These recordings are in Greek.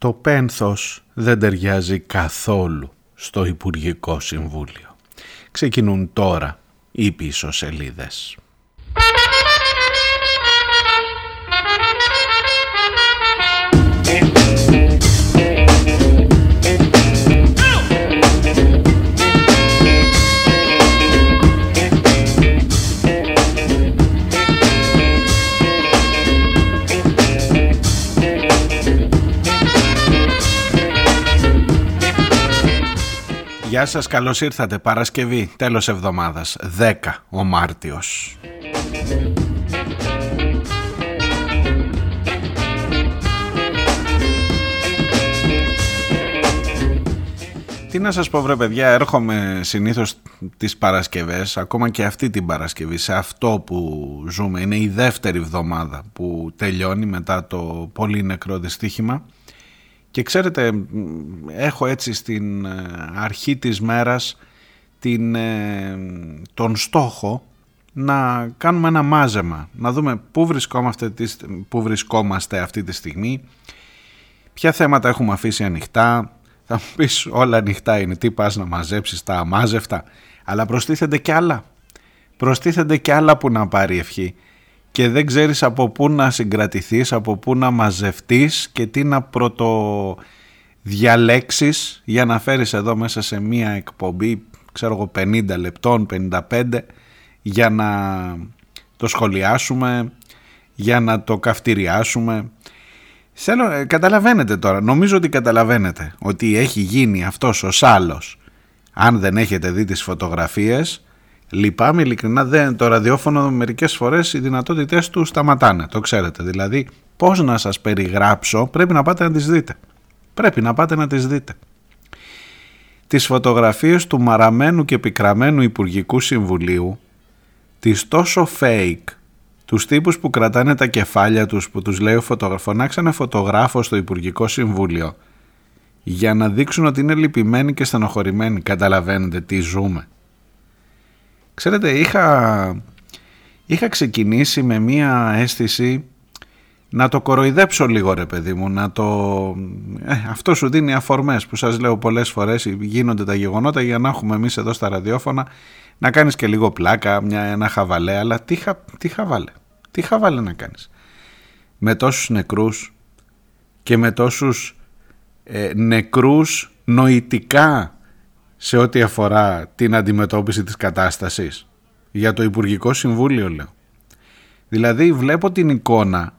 το πένθος δεν ταιριάζει καθόλου στο Υπουργικό Συμβούλιο. Ξεκινούν τώρα οι πίσω σελίδες. Γεια σας, καλώς ήρθατε. Παρασκευή, τέλος εβδομάδας, 10 ο Μάρτιος. Τι να σας πω βρε παιδιά, έρχομαι συνήθως τις Παρασκευές, ακόμα και αυτή την Παρασκευή, σε αυτό που ζούμε. Είναι η δεύτερη εβδομάδα που τελειώνει μετά το πολύ νεκρό δυστύχημα και ξέρετε, έχω έτσι στην ε, αρχή της μέρας την, ε, τον στόχο να κάνουμε ένα μάζεμα, να δούμε πού βρισκόμαστε, πού βρισκόμαστε αυτή τη στιγμή, ποια θέματα έχουμε αφήσει ανοιχτά, θα μου πεις όλα ανοιχτά είναι, τι πας να μαζέψεις τα αμάζευτα, αλλά προστίθενται και άλλα, προστίθενται και άλλα που να πάρει ευχή και δεν ξέρεις από πού να συγκρατηθείς, από πού να μαζευτείς και τι να πρωτοδιαλέξεις για να φέρεις εδώ μέσα σε μία εκπομπή, ξέρω εγώ 50 λεπτών, 55 για να το σχολιάσουμε, για να το καυτηριάσουμε. Θέλω, ε, καταλαβαίνετε τώρα, νομίζω ότι καταλαβαίνετε ότι έχει γίνει αυτός ο σάλος. Αν δεν έχετε δει τις φωτογραφίες, Λυπάμαι ειλικρινά, δεν, το ραδιόφωνο μερικές φορές οι δυνατότητές του σταματάνε, το ξέρετε. Δηλαδή πώς να σας περιγράψω πρέπει να πάτε να τις δείτε. Πρέπει να πάτε να τις δείτε. Τις φωτογραφίες του μαραμένου και πικραμένου Υπουργικού Συμβουλίου, τις τόσο fake, τους τύπους που κρατάνε τα κεφάλια τους που τους λέει ο φωτογράφο, φωνάξανε φωτογράφος στο Υπουργικό Συμβούλιο για να δείξουν ότι είναι λυπημένοι και στενοχωρημένοι. Καταλαβαίνετε τι ζούμε. Ξέρετε, είχα, είχα ξεκινήσει με μία αίσθηση να το κοροϊδέψω λίγο ρε παιδί μου, να το... Ε, αυτό σου δίνει αφορμές που σας λέω πολλές φορές γίνονται τα γεγονότα για να έχουμε εμείς εδώ στα ραδιόφωνα να κάνεις και λίγο πλάκα, μια, ένα χαβαλέ, αλλά τι, χα, τι χαβαλέ, τι χαβαλέ να κάνεις. Με τόσους νεκρούς και με τόσους ε, νεκρούς νοητικά σε ό,τι αφορά την αντιμετώπιση της κατάστασης. Για το Υπουργικό Συμβούλιο λέω. Δηλαδή βλέπω την εικόνα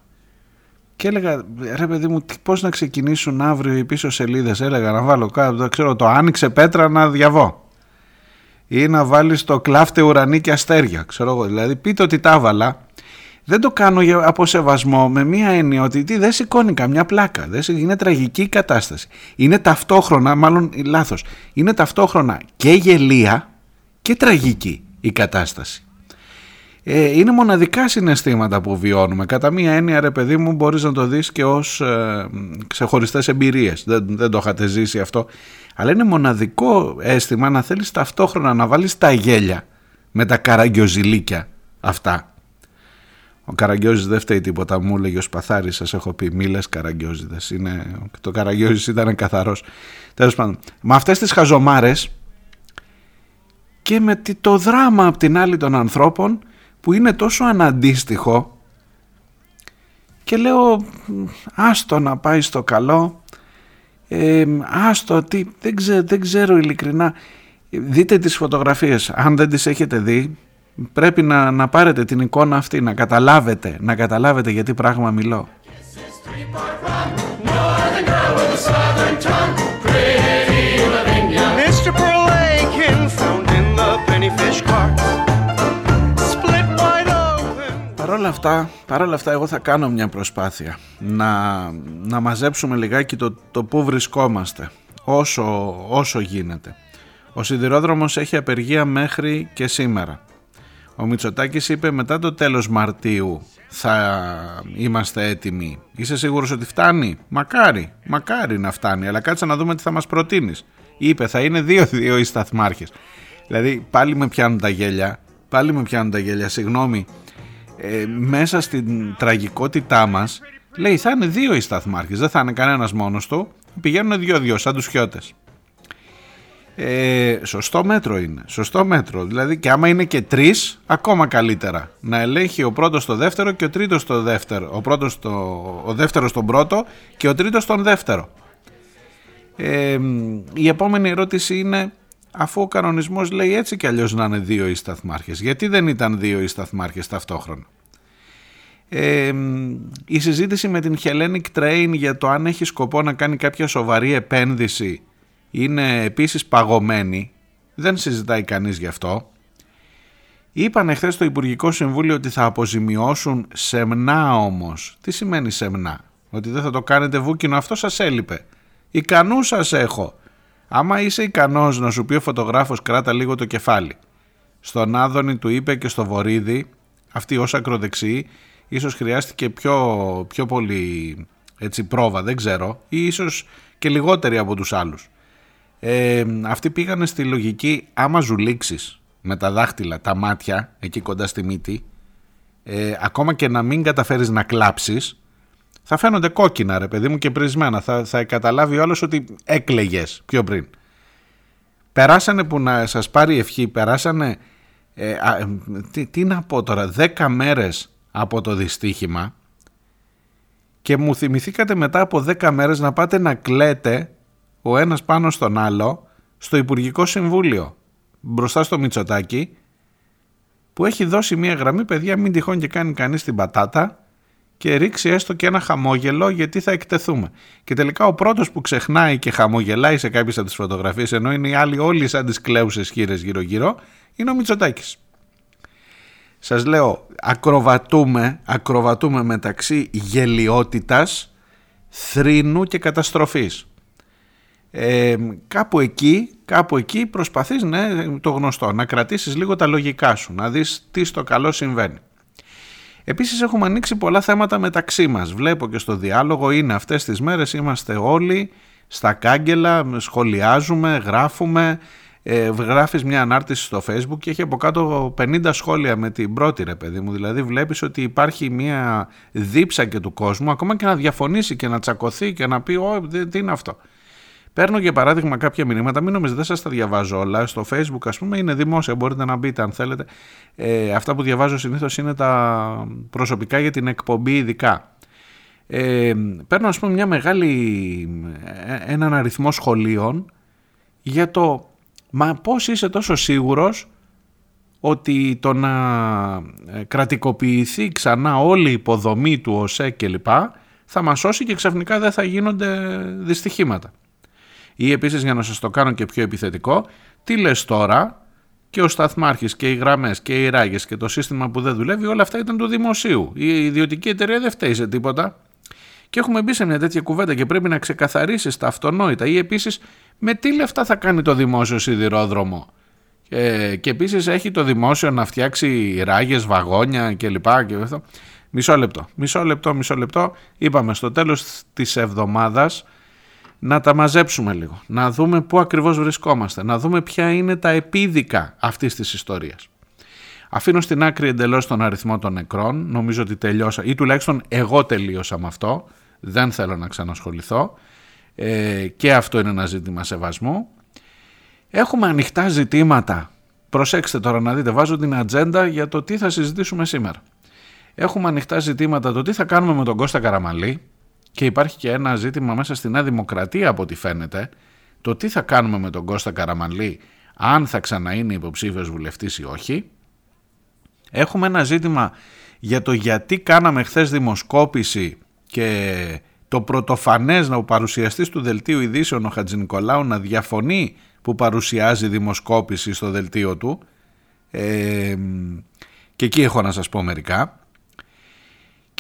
και έλεγα ρε παιδί μου πώς να ξεκινήσουν αύριο οι πίσω σελίδες; Έλεγα να βάλω κάτω ξέρω το άνοιξε πέτρα να διαβώ ή να βάλεις το κλάφτε ουρανί και αστέρια ξέρω εγώ δηλαδή πείτε ότι τα έβαλα δεν το κάνω από σεβασμό με μία έννοια ότι τι, δεν σηκώνει καμιά πλάκα. Δεν είναι τραγική η κατάσταση. Είναι ταυτόχρονα, μάλλον λάθος, είναι ταυτόχρονα και γελία και τραγική η κατάσταση. Ε, είναι μοναδικά συναισθήματα που βιώνουμε. Κατά μία έννοια ρε παιδί μου μπορείς να το δεις και ως ε, ξεχωριστές εμπειρίες. Δεν, δεν το είχατε ζήσει αυτό. Αλλά είναι μοναδικό αίσθημα να θέλεις ταυτόχρονα να βάλεις τα γέλια με τα καραγκιοζηλίκια αυτά ο Καραγκιόζης δεν φταίει τίποτα, μου έλεγε ο Σπαθάρης, σας έχω πει, μη λες Καραγκιόζηδες. Είναι... Το Καραγκιόζης ήταν καθαρός. Τέλος πάντων, με αυτές τις χαζομάρες και με το δράμα απ' την άλλη των ανθρώπων που είναι τόσο αναντίστοιχο και λέω άστο να πάει στο καλό, ε, άστο, τι, δεν, ξέρω, δεν ξέρω ειλικρινά. Δείτε τις φωτογραφίες, αν δεν τις έχετε δει, πρέπει να, να πάρετε την εικόνα αυτή, να καταλάβετε, να καταλάβετε γιατί πράγμα μιλώ. Παρόλα αυτά, παρόλα αυτά εγώ θα κάνω μια προσπάθεια να, να μαζέψουμε λιγάκι το, το πού βρισκόμαστε όσο, όσο γίνεται. Ο σιδηρόδρομος έχει απεργία μέχρι και σήμερα. Ο Μητσοτάκης είπε μετά το τέλος Μαρτίου θα είμαστε έτοιμοι. Είσαι σίγουρος ότι φτάνει; Μακάρι, μακάρι να φτάνει. Αλλά κάτσε να δούμε τι θα μας προτείνεις. Είπε θα είναι δύο-δύο οι σταθμάρχες. Δηλαδή πάλι με πιάνουν τα γέλια. Πάλι με πιάνουν τα γέλια. Συγγνώμη. Ε, μέσα στην τραγικότητά μας Λέει θα είναι δύο οι σταθμάρχες, δεν θα είναι κανένας μόνος του. Πηγαίνουν δυο-δυο σαν τους χιώτες. Ε, σωστό μέτρο είναι. Σωστό μέτρο. Δηλαδή και άμα είναι και τρεις, ακόμα καλύτερα. Να ελέγχει ο πρώτος το δεύτερο και ο τρίτος το δεύτερο. Ο, πρώτος το, ο δεύτερος τον πρώτο και ο τρίτος τον δεύτερο. Ε, η επόμενη ερώτηση είναι αφού ο κανονισμός λέει έτσι κι αλλιώς να είναι δύο οι σταθμάρχες γιατί δεν ήταν δύο οι σταθμάρχες ταυτόχρονα; Ε, η συζήτηση με την Hellenic Train για το αν έχει σκοπό να κάνει κάποια σοβαρή επένδυση είναι επίσης παγωμένη δεν συζητάει κανείς γι' αυτό Είπαν εχθέ στο Υπουργικό Συμβούλιο ότι θα αποζημιώσουν σεμνά όμως. Τι σημαίνει σεμνά, ότι δεν θα το κάνετε βούκινο, αυτό σας έλειπε. Ικανούς σας έχω. Άμα είσαι ικανός να σου πει ο φωτογράφος κράτα λίγο το κεφάλι. Στον Άδωνη του είπε και στο Βορύδη, αυτή ως ακροδεξιή, ίσως χρειάστηκε πιο, πιο πολύ έτσι, πρόβα, δεν ξέρω, ή ίσως και λιγότεροι από τους άλλους. Ε, αυτοί πήγανε στη λογική άμα ζουλήξεις με τα δάχτυλα, τα μάτια, εκεί κοντά στη μύτη, ε, ακόμα και να μην καταφέρεις να κλάψεις, θα φαίνονται κόκκινα ρε παιδί μου και πρισμένα. Θα, θα καταλάβει όλο ότι έκλεγε πιο πριν. Περάσανε που να σας πάρει ευχή, περάσανε, ε, τι, τι να πω τώρα, δέκα μέρες από το δυστύχημα και μου θυμηθήκατε μετά από δέκα μέρες να πάτε να κλαίτε ο ένας πάνω στον άλλο στο Υπουργικό Συμβούλιο μπροστά στο Μητσοτάκι που έχει δώσει μια γραμμή παιδιά μην τυχόν και κάνει κανείς την πατάτα και ρίξει έστω και ένα χαμόγελο γιατί θα εκτεθούμε. Και τελικά ο πρώτος που ξεχνάει και χαμογελάει σε κάποιες από τις φωτογραφίες ενώ είναι οι άλλοι όλοι σαν τις κλαίουσες χείρες γύρω γύρω είναι ο Μητσοτάκης. Σας λέω ακροβατούμε, ακροβατούμε μεταξύ γελιότητας, θρήνου και καταστροφής. Ε, κάπου εκεί, κάπου εκεί προσπαθείς ναι, το γνωστό, να κρατήσεις λίγο τα λογικά σου, να δεις τι στο καλό συμβαίνει. Επίσης έχουμε ανοίξει πολλά θέματα μεταξύ μας. Βλέπω και στο διάλογο είναι αυτές τις μέρες είμαστε όλοι στα κάγκελα, σχολιάζουμε, γράφουμε. Ε, γράφεις μια ανάρτηση στο facebook και έχει από κάτω 50 σχόλια με την πρώτη ρε παιδί μου. Δηλαδή βλέπεις ότι υπάρχει μια δίψα και του κόσμου ακόμα και να διαφωνήσει και να τσακωθεί και να πει «Ω, τι είναι αυτό». Παίρνω για παράδειγμα κάποια μηνύματα, μην νομίζετε, δεν σας τα διαβάζω όλα. Στο Facebook, ας πούμε, είναι δημόσια. Μπορείτε να μπείτε αν θέλετε. Ε, αυτά που διαβάζω συνήθως είναι τα προσωπικά για την εκπομπή, ειδικά. Ε, παίρνω, ας πούμε, μια μεγάλη, ε, έναν αριθμό σχολείων για το μα πώς είσαι τόσο σίγουρος ότι το να ε, κρατικοποιηθεί ξανά όλη η υποδομή του ΟΣΕ κλπ θα μας σώσει και ξαφνικά δεν θα γίνονται δυστυχήματα. Ή επίσης για να σας το κάνω και πιο επιθετικό, τι λες τώρα; Και ο σταθμάρχης και οι γραμμές και οι ράγες και το σύστημα που δεν δουλεύει, όλα αυτά ήταν του δημοσίου. Η ιδιωτική εταιρεία δεν φταίει σε τίποτα. Και έχουμε μπει σε μια τέτοια κουβέντα και πρέπει να ξεκαθαρίσεις τα αυτονόητα. Ή επίσης με τι λεφτά θα κάνει το δημόσιο σιδηρόδρομο; Ε, και επίσης έχει το δημόσιο να φτιάξει ράγες, βαγόνια κλπ. Και Μισό λεπτό, μισό λεπτό, μισό λεπτό. Είπαμε στο τέλος της εβδομάδας να τα μαζέψουμε λίγο, να δούμε πού ακριβώς βρισκόμαστε, να δούμε ποια είναι τα επίδικα αυτής της ιστορίας. Αφήνω στην άκρη εντελώς τον αριθμό των νεκρών, νομίζω ότι τελειώσα ή τουλάχιστον εγώ τελείωσα με αυτό, δεν θέλω να ξανασχοληθώ. Ε, και αυτό είναι ένα ζήτημα σεβασμού. Έχουμε ανοιχτά ζητήματα, προσέξτε τώρα να δείτε, βάζω την ατζέντα για το τι θα συζητήσουμε σήμερα. Έχουμε ανοιχτά ζητήματα το τι θα κάνουμε με τον Κώστα Καραμαλή, και υπάρχει και ένα ζήτημα μέσα στη Νέα Δημοκρατία από ό,τι φαίνεται, το τι θα κάνουμε με τον Κώστα Καραμανλή, αν θα ξαναείνει υποψήφιος βουλευτής ή όχι. Έχουμε ένα ζήτημα για το γιατί κάναμε χθες δημοσκόπηση και το πρωτοφανές να παρουσιαστής του Δελτίου Ειδήσεων ο Χατζη Νικολάου να διαφωνεί που παρουσιάζει δημοσκόπηση στο δελτίο του. Ε, και εκεί έχω να σας πω μερικά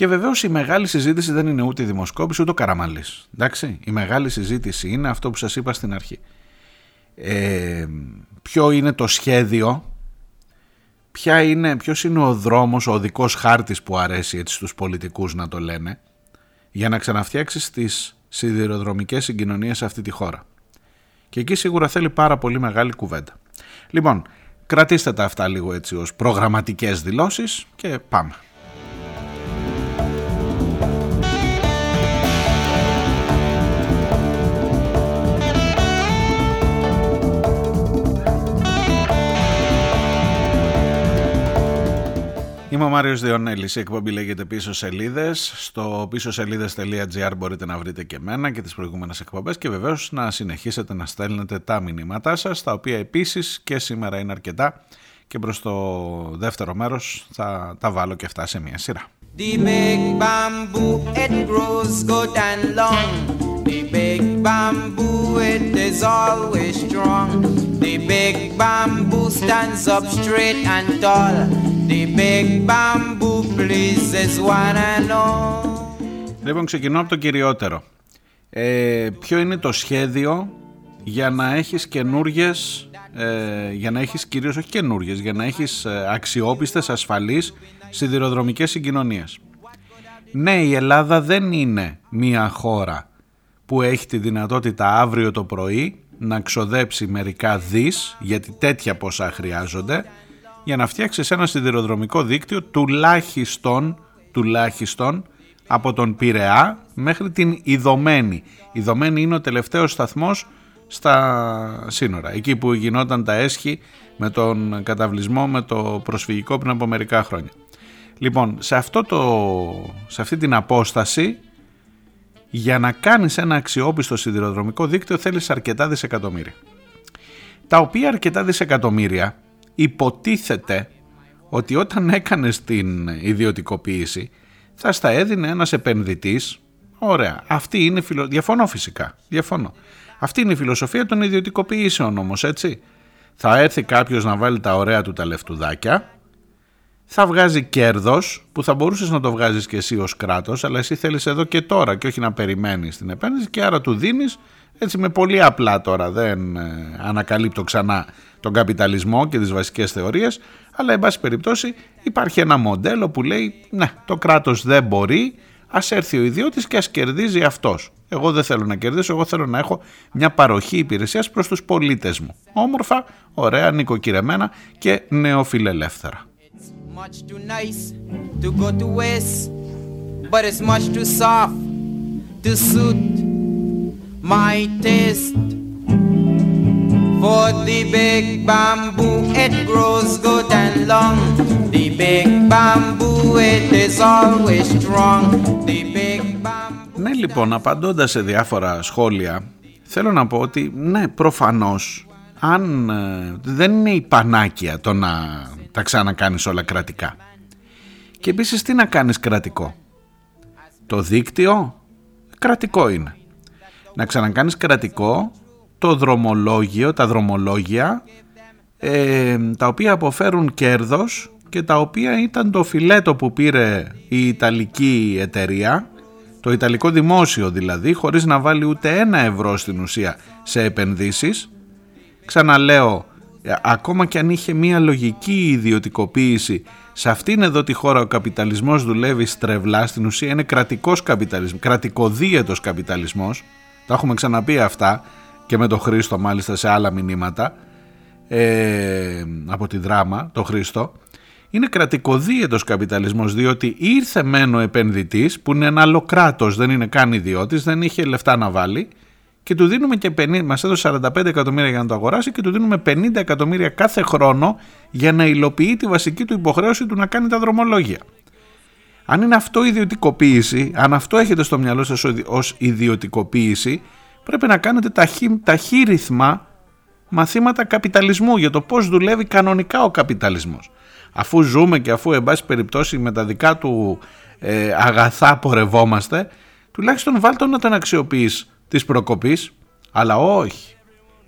και βεβαίως η μεγάλη συζήτηση δεν είναι ούτε η δημοσκόπηση ούτε ο Καραμαλής. Εντάξει, η μεγάλη συζήτηση είναι αυτό που σας είπα στην αρχή. Ε, ποιο είναι το σχέδιο, ποια είναι, ποιος είναι ο δρόμος, ο οδικός χάρτης που αρέσει έτσι στους πολιτικούς να το λένε, για να ξαναφτιάξεις τις σιδηροδρομικές συγκοινωνίες σε αυτή τη χώρα. Και εκεί σίγουρα θέλει πάρα πολύ μεγάλη κουβέντα. Λοιπόν, κρατήστε τα αυτά λίγο έτσι ως προγραμματικές δηλώσεις και πάμε. Είμαι ο Μάριος Διονέλης, η εκπομπή λέγεται πίσω σελίδες. Στο πίσω σελίδες.gr μπορείτε να βρείτε και εμένα και τις προηγούμενες εκπομπές και βεβαίως να συνεχίσετε να στέλνετε τα μηνύματά σας, τα οποία επίσης και σήμερα είναι αρκετά και προς το δεύτερο μέρος θα τα βάλω και αυτά σε μια σειρά. The big bamboo, it grows good and long. The big bamboo, it is always strong. The big bamboo stands up straight and tall. The big bamboo pleases one and all. Λοιπόν, ξεκινώ από το κυριότερο. Ε, ποιο είναι το σχέδιο για να έχεις καινούργιες, ε, για να έχεις κυρίως όχι καινούργιες, για να έχεις ε, αξιόπιστες, ασφαλείς σιδηροδρομικές συγκοινωνίες; Ναι, η Ελλάδα δεν είναι μία χώρα που έχει τη δυνατότητα αύριο το πρωί να ξοδέψει μερικά δις, γιατί τέτοια ποσά χρειάζονται, για να φτιάξεις ένα σιδηροδρομικό δίκτυο τουλάχιστον, τουλάχιστον από τον Πειραιά μέχρι την Ιδωμένη. Ιδωμένη είναι ο τελευταίος σταθμός στα σύνορα, εκεί που γινόταν τα έσχη με τον καταβλισμό, με το προσφυγικό πριν από μερικά χρόνια. Λοιπόν, σε, αυτό το, σε αυτή την απόσταση για να κάνεις ένα αξιόπιστο σιδηροδρομικό δίκτυο θέλεις αρκετά δισεκατομμύρια. Τα οποία αρκετά δισεκατομμύρια υποτίθεται ότι όταν έκανες την ιδιωτικοποίηση θα στα έδινε ένας επενδυτής Ωραία. Αυτή είναι φιλο... Διαφωνώ φυσικά. Διαφωνώ. Αυτή είναι η φιλοσοφία των ιδιωτικοποιήσεων όμως έτσι. Θα έρθει κάποιος να βάλει τα ωραία του τα λεφτουδάκια θα βγάζει κέρδος που θα μπορούσες να το βγάζεις και εσύ ως κράτος αλλά εσύ θέλεις εδώ και τώρα και όχι να περιμένεις την επένδυση και άρα του δίνεις έτσι με πολύ απλά τώρα δεν ε, ανακαλύπτω ξανά τον καπιταλισμό και τις βασικές θεωρίες αλλά εν πάση περιπτώσει υπάρχει ένα μοντέλο που λέει ναι το κράτος δεν μπορεί ας έρθει ο ιδιώτης και ας κερδίζει αυτός. Εγώ δεν θέλω να κερδίσω, εγώ θέλω να έχω μια παροχή υπηρεσίας προς τους πολίτες μου. Όμορφα, ωραία, νοικοκυρεμένα και νεοφιλελεύθερα. Much too nice to go to waste, but it's much too soft to suit my taste. For the big bamboo, it grows good and long. The big bamboo, it is always strong. The big bamboo... Ναι, λοιπόν, απαντώντας σε διάφορα σχόλια, θέλω να πω ότι ναι, προφανώς, αν ε, δεν είναι η πανάκια το να τα ξανακάνεις όλα κρατικά. Και επίσης τι να κάνεις κρατικό; Το δίκτυο κρατικό είναι. Να ξανακάνεις κρατικό το δρομολόγιο, τα δρομολόγια ε, τα οποία αποφέρουν κέρδος και τα οποία ήταν το φιλέτο που πήρε η Ιταλική εταιρεία το Ιταλικό Δημόσιο δηλαδή χωρίς να βάλει ούτε ένα ευρώ στην ουσία σε επενδύσεις ξαναλέω ε, ακόμα και αν είχε μια λογική ιδιωτικοποίηση σε αυτήν εδώ τη χώρα ο καπιταλισμός δουλεύει στρεβλά στην ουσία είναι κρατικός καπιταλισμός κρατικοδίαιτος καπιταλισμός. Τα έχουμε ξαναπεί αυτά και με τον Χρήστο μάλιστα σε άλλα μηνύματα. Ε, από τη δράμα το Χρήστο. Είναι κρατικοδίαιτος καπιταλισμός διότι ήρθε μεν ο επενδυτής που είναι ένα άλλο κράτος δεν είναι καν ιδιώτης δεν είχε λεφτά να βάλει και του δίνουμε και 50, μας έδωσε 45 εκατομμύρια για να το αγοράσει και του δίνουμε 50 εκατομμύρια κάθε χρόνο για να υλοποιεί τη βασική του υποχρέωση του να κάνει τα δρομολόγια. Αν είναι αυτό ιδιωτικοποίηση, αν αυτό έχετε στο μυαλό σας ως ιδιωτικοποίηση, πρέπει να κάνετε ταχύ, ταχύρυθμα μαθήματα καπιταλισμού για το πώς δουλεύει κανονικά ο καπιταλισμός. Αφού ζούμε και αφού εν πάση περιπτώσει με τα δικά του ε, αγαθά πορευόμαστε, τουλάχιστον βάλτε να τον αξιοποιείς της προκοπής, αλλά όχι.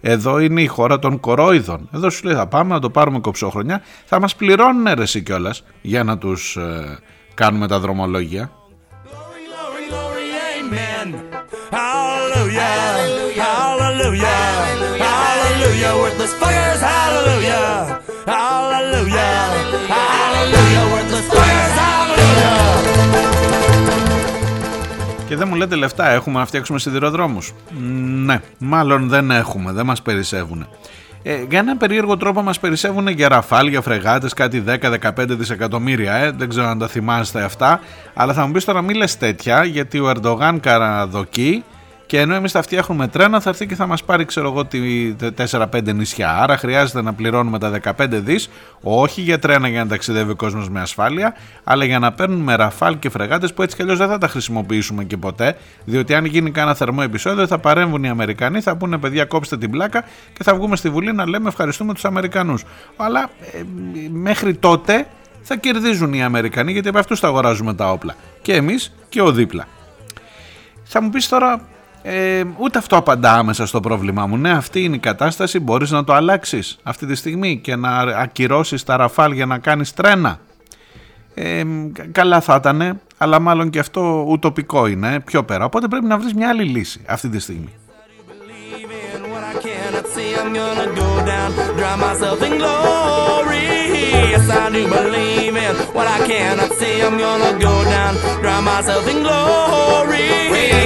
Εδώ είναι η χώρα των κορόιδων. Εδώ σου λέει θα πάμε να το πάρουμε κοψόχρονια, θα μας πληρώνουν αίρεση κιόλας για να τους ε, κάνουμε τα δρομολόγια. Και δεν μου λέτε λεφτά έχουμε να φτιάξουμε σιδηροδρόμους. Ναι, μάλλον δεν έχουμε, δεν μας περισσεύουν. Ε, για έναν περίεργο τρόπο μας περισσεύουν για ραφάλ, για φρεγάτες, κάτι 10-15 δισεκατομμύρια, ε. δεν ξέρω αν τα θυμάστε αυτά, αλλά θα μου πεις τώρα μη λες τέτοια, γιατί ο Ερντογάν καραδοκεί Και ενώ εμείς θα φτιάχνουμε τρένα, θα έρθει και θα μας πάρει, ξέρω εγώ, 4-5 νησιά. Άρα χρειάζεται να πληρώνουμε τα 15 δις, όχι για τρένα για να ταξιδεύει ο κόσμος με ασφάλεια, αλλά για να παίρνουμε ραφάλ και φρεγάτες που έτσι κι αλλιώς δεν θα τα χρησιμοποιήσουμε και ποτέ. Διότι αν γίνει κανένα θερμό επεισόδιο, θα παρέμβουν οι Αμερικανοί, θα πούνε παιδιά, κόψτε την πλάκα και θα βγούμε στη Βουλή να λέμε ευχαριστούμε τους Αμερικανούς. Αλλά ε, μέχρι τότε θα κερδίζουν οι Αμερικανοί γιατί από αυτούς θα αγοράζουμε τα όπλα. Και εμείς και ο δίπλα. Θα μου πεις τώρα, ε, ούτε αυτό απαντά άμεσα στο πρόβλημά μου. Ναι, αυτή είναι η κατάσταση. Μπορείς να το αλλάξεις αυτή τη στιγμή και να ακυρώσεις τα ραφάλ για να κάνεις τρένα. Ε, καλά θα ήταν, αλλά μάλλον και αυτό ουτοπικό είναι, πιο πέρα. Οπότε πρέπει να βρεις μια άλλη λύση αυτή τη στιγμή. Yes, I do believe in what I cannot see. I'm gonna go down, drown myself in glory.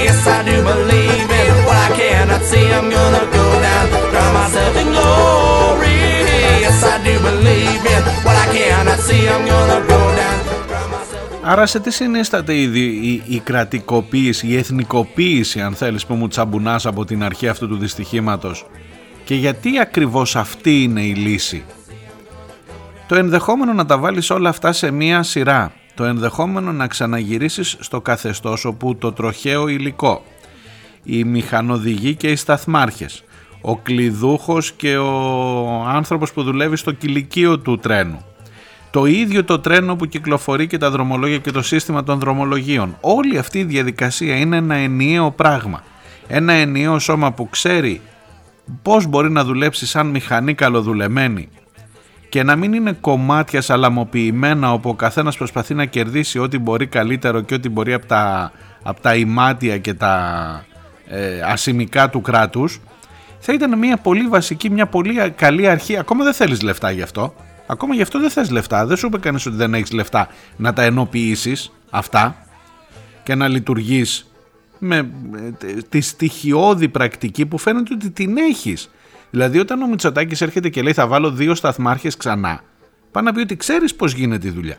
Yes, I do believe in what I cannot see. I'm gonna go down, drown myself in glory. Yes, I do believe in what I cannot see. I'm gonna go down. Άρα σε τι συνίσταται η, η, η κρατικοποίηση, η εθνικοποίηση αν θέλεις που μου τσαμπουνάς από την αρχή αυτού του δυστυχήματος και γιατί ακριβώς αυτή είναι η λύση το ενδεχόμενο να τα βάλεις όλα αυτά σε μία σειρά. Το ενδεχόμενο να ξαναγυρίσεις στο καθεστώς όπου το τροχαίο υλικό, οι μηχανοδηγοί και οι σταθμάρχες, ο κλειδούχος και ο άνθρωπος που δουλεύει στο κηλικείο του τρένου, το ίδιο το τρένο που κυκλοφορεί και τα δρομολόγια και το σύστημα των δρομολογίων. Όλη αυτή η διαδικασία είναι ένα ενιαίο πράγμα. Ένα ενιαίο σώμα που ξέρει πώς μπορεί να δουλέψει σαν μηχανή καλοδουλεμένη και να μην είναι κομμάτια σαλαμοποιημένα όπου ο καθένας προσπαθεί να κερδίσει ό,τι μπορεί καλύτερο και ό,τι μπορεί από τα, από τα ημάτια και τα ε, ασημικά του κράτους θα ήταν μια πολύ βασική, μια πολύ καλή αρχή. Ακόμα δεν θέλεις λεφτά γι' αυτό. Ακόμα γι' αυτό δεν θες λεφτά. Δεν σου είπε κανείς ότι δεν έχεις λεφτά να τα ενοποιήσεις αυτά και να λειτουργείς με ε, τη στοιχειώδη πρακτική που φαίνεται ότι την έχεις Δηλαδή, όταν ο Μητσοτάκης έρχεται και λέει θα βάλω δύο σταθμάρχες ξανά, πάει να πει ότι ξέρεις πώς γίνεται η δουλειά.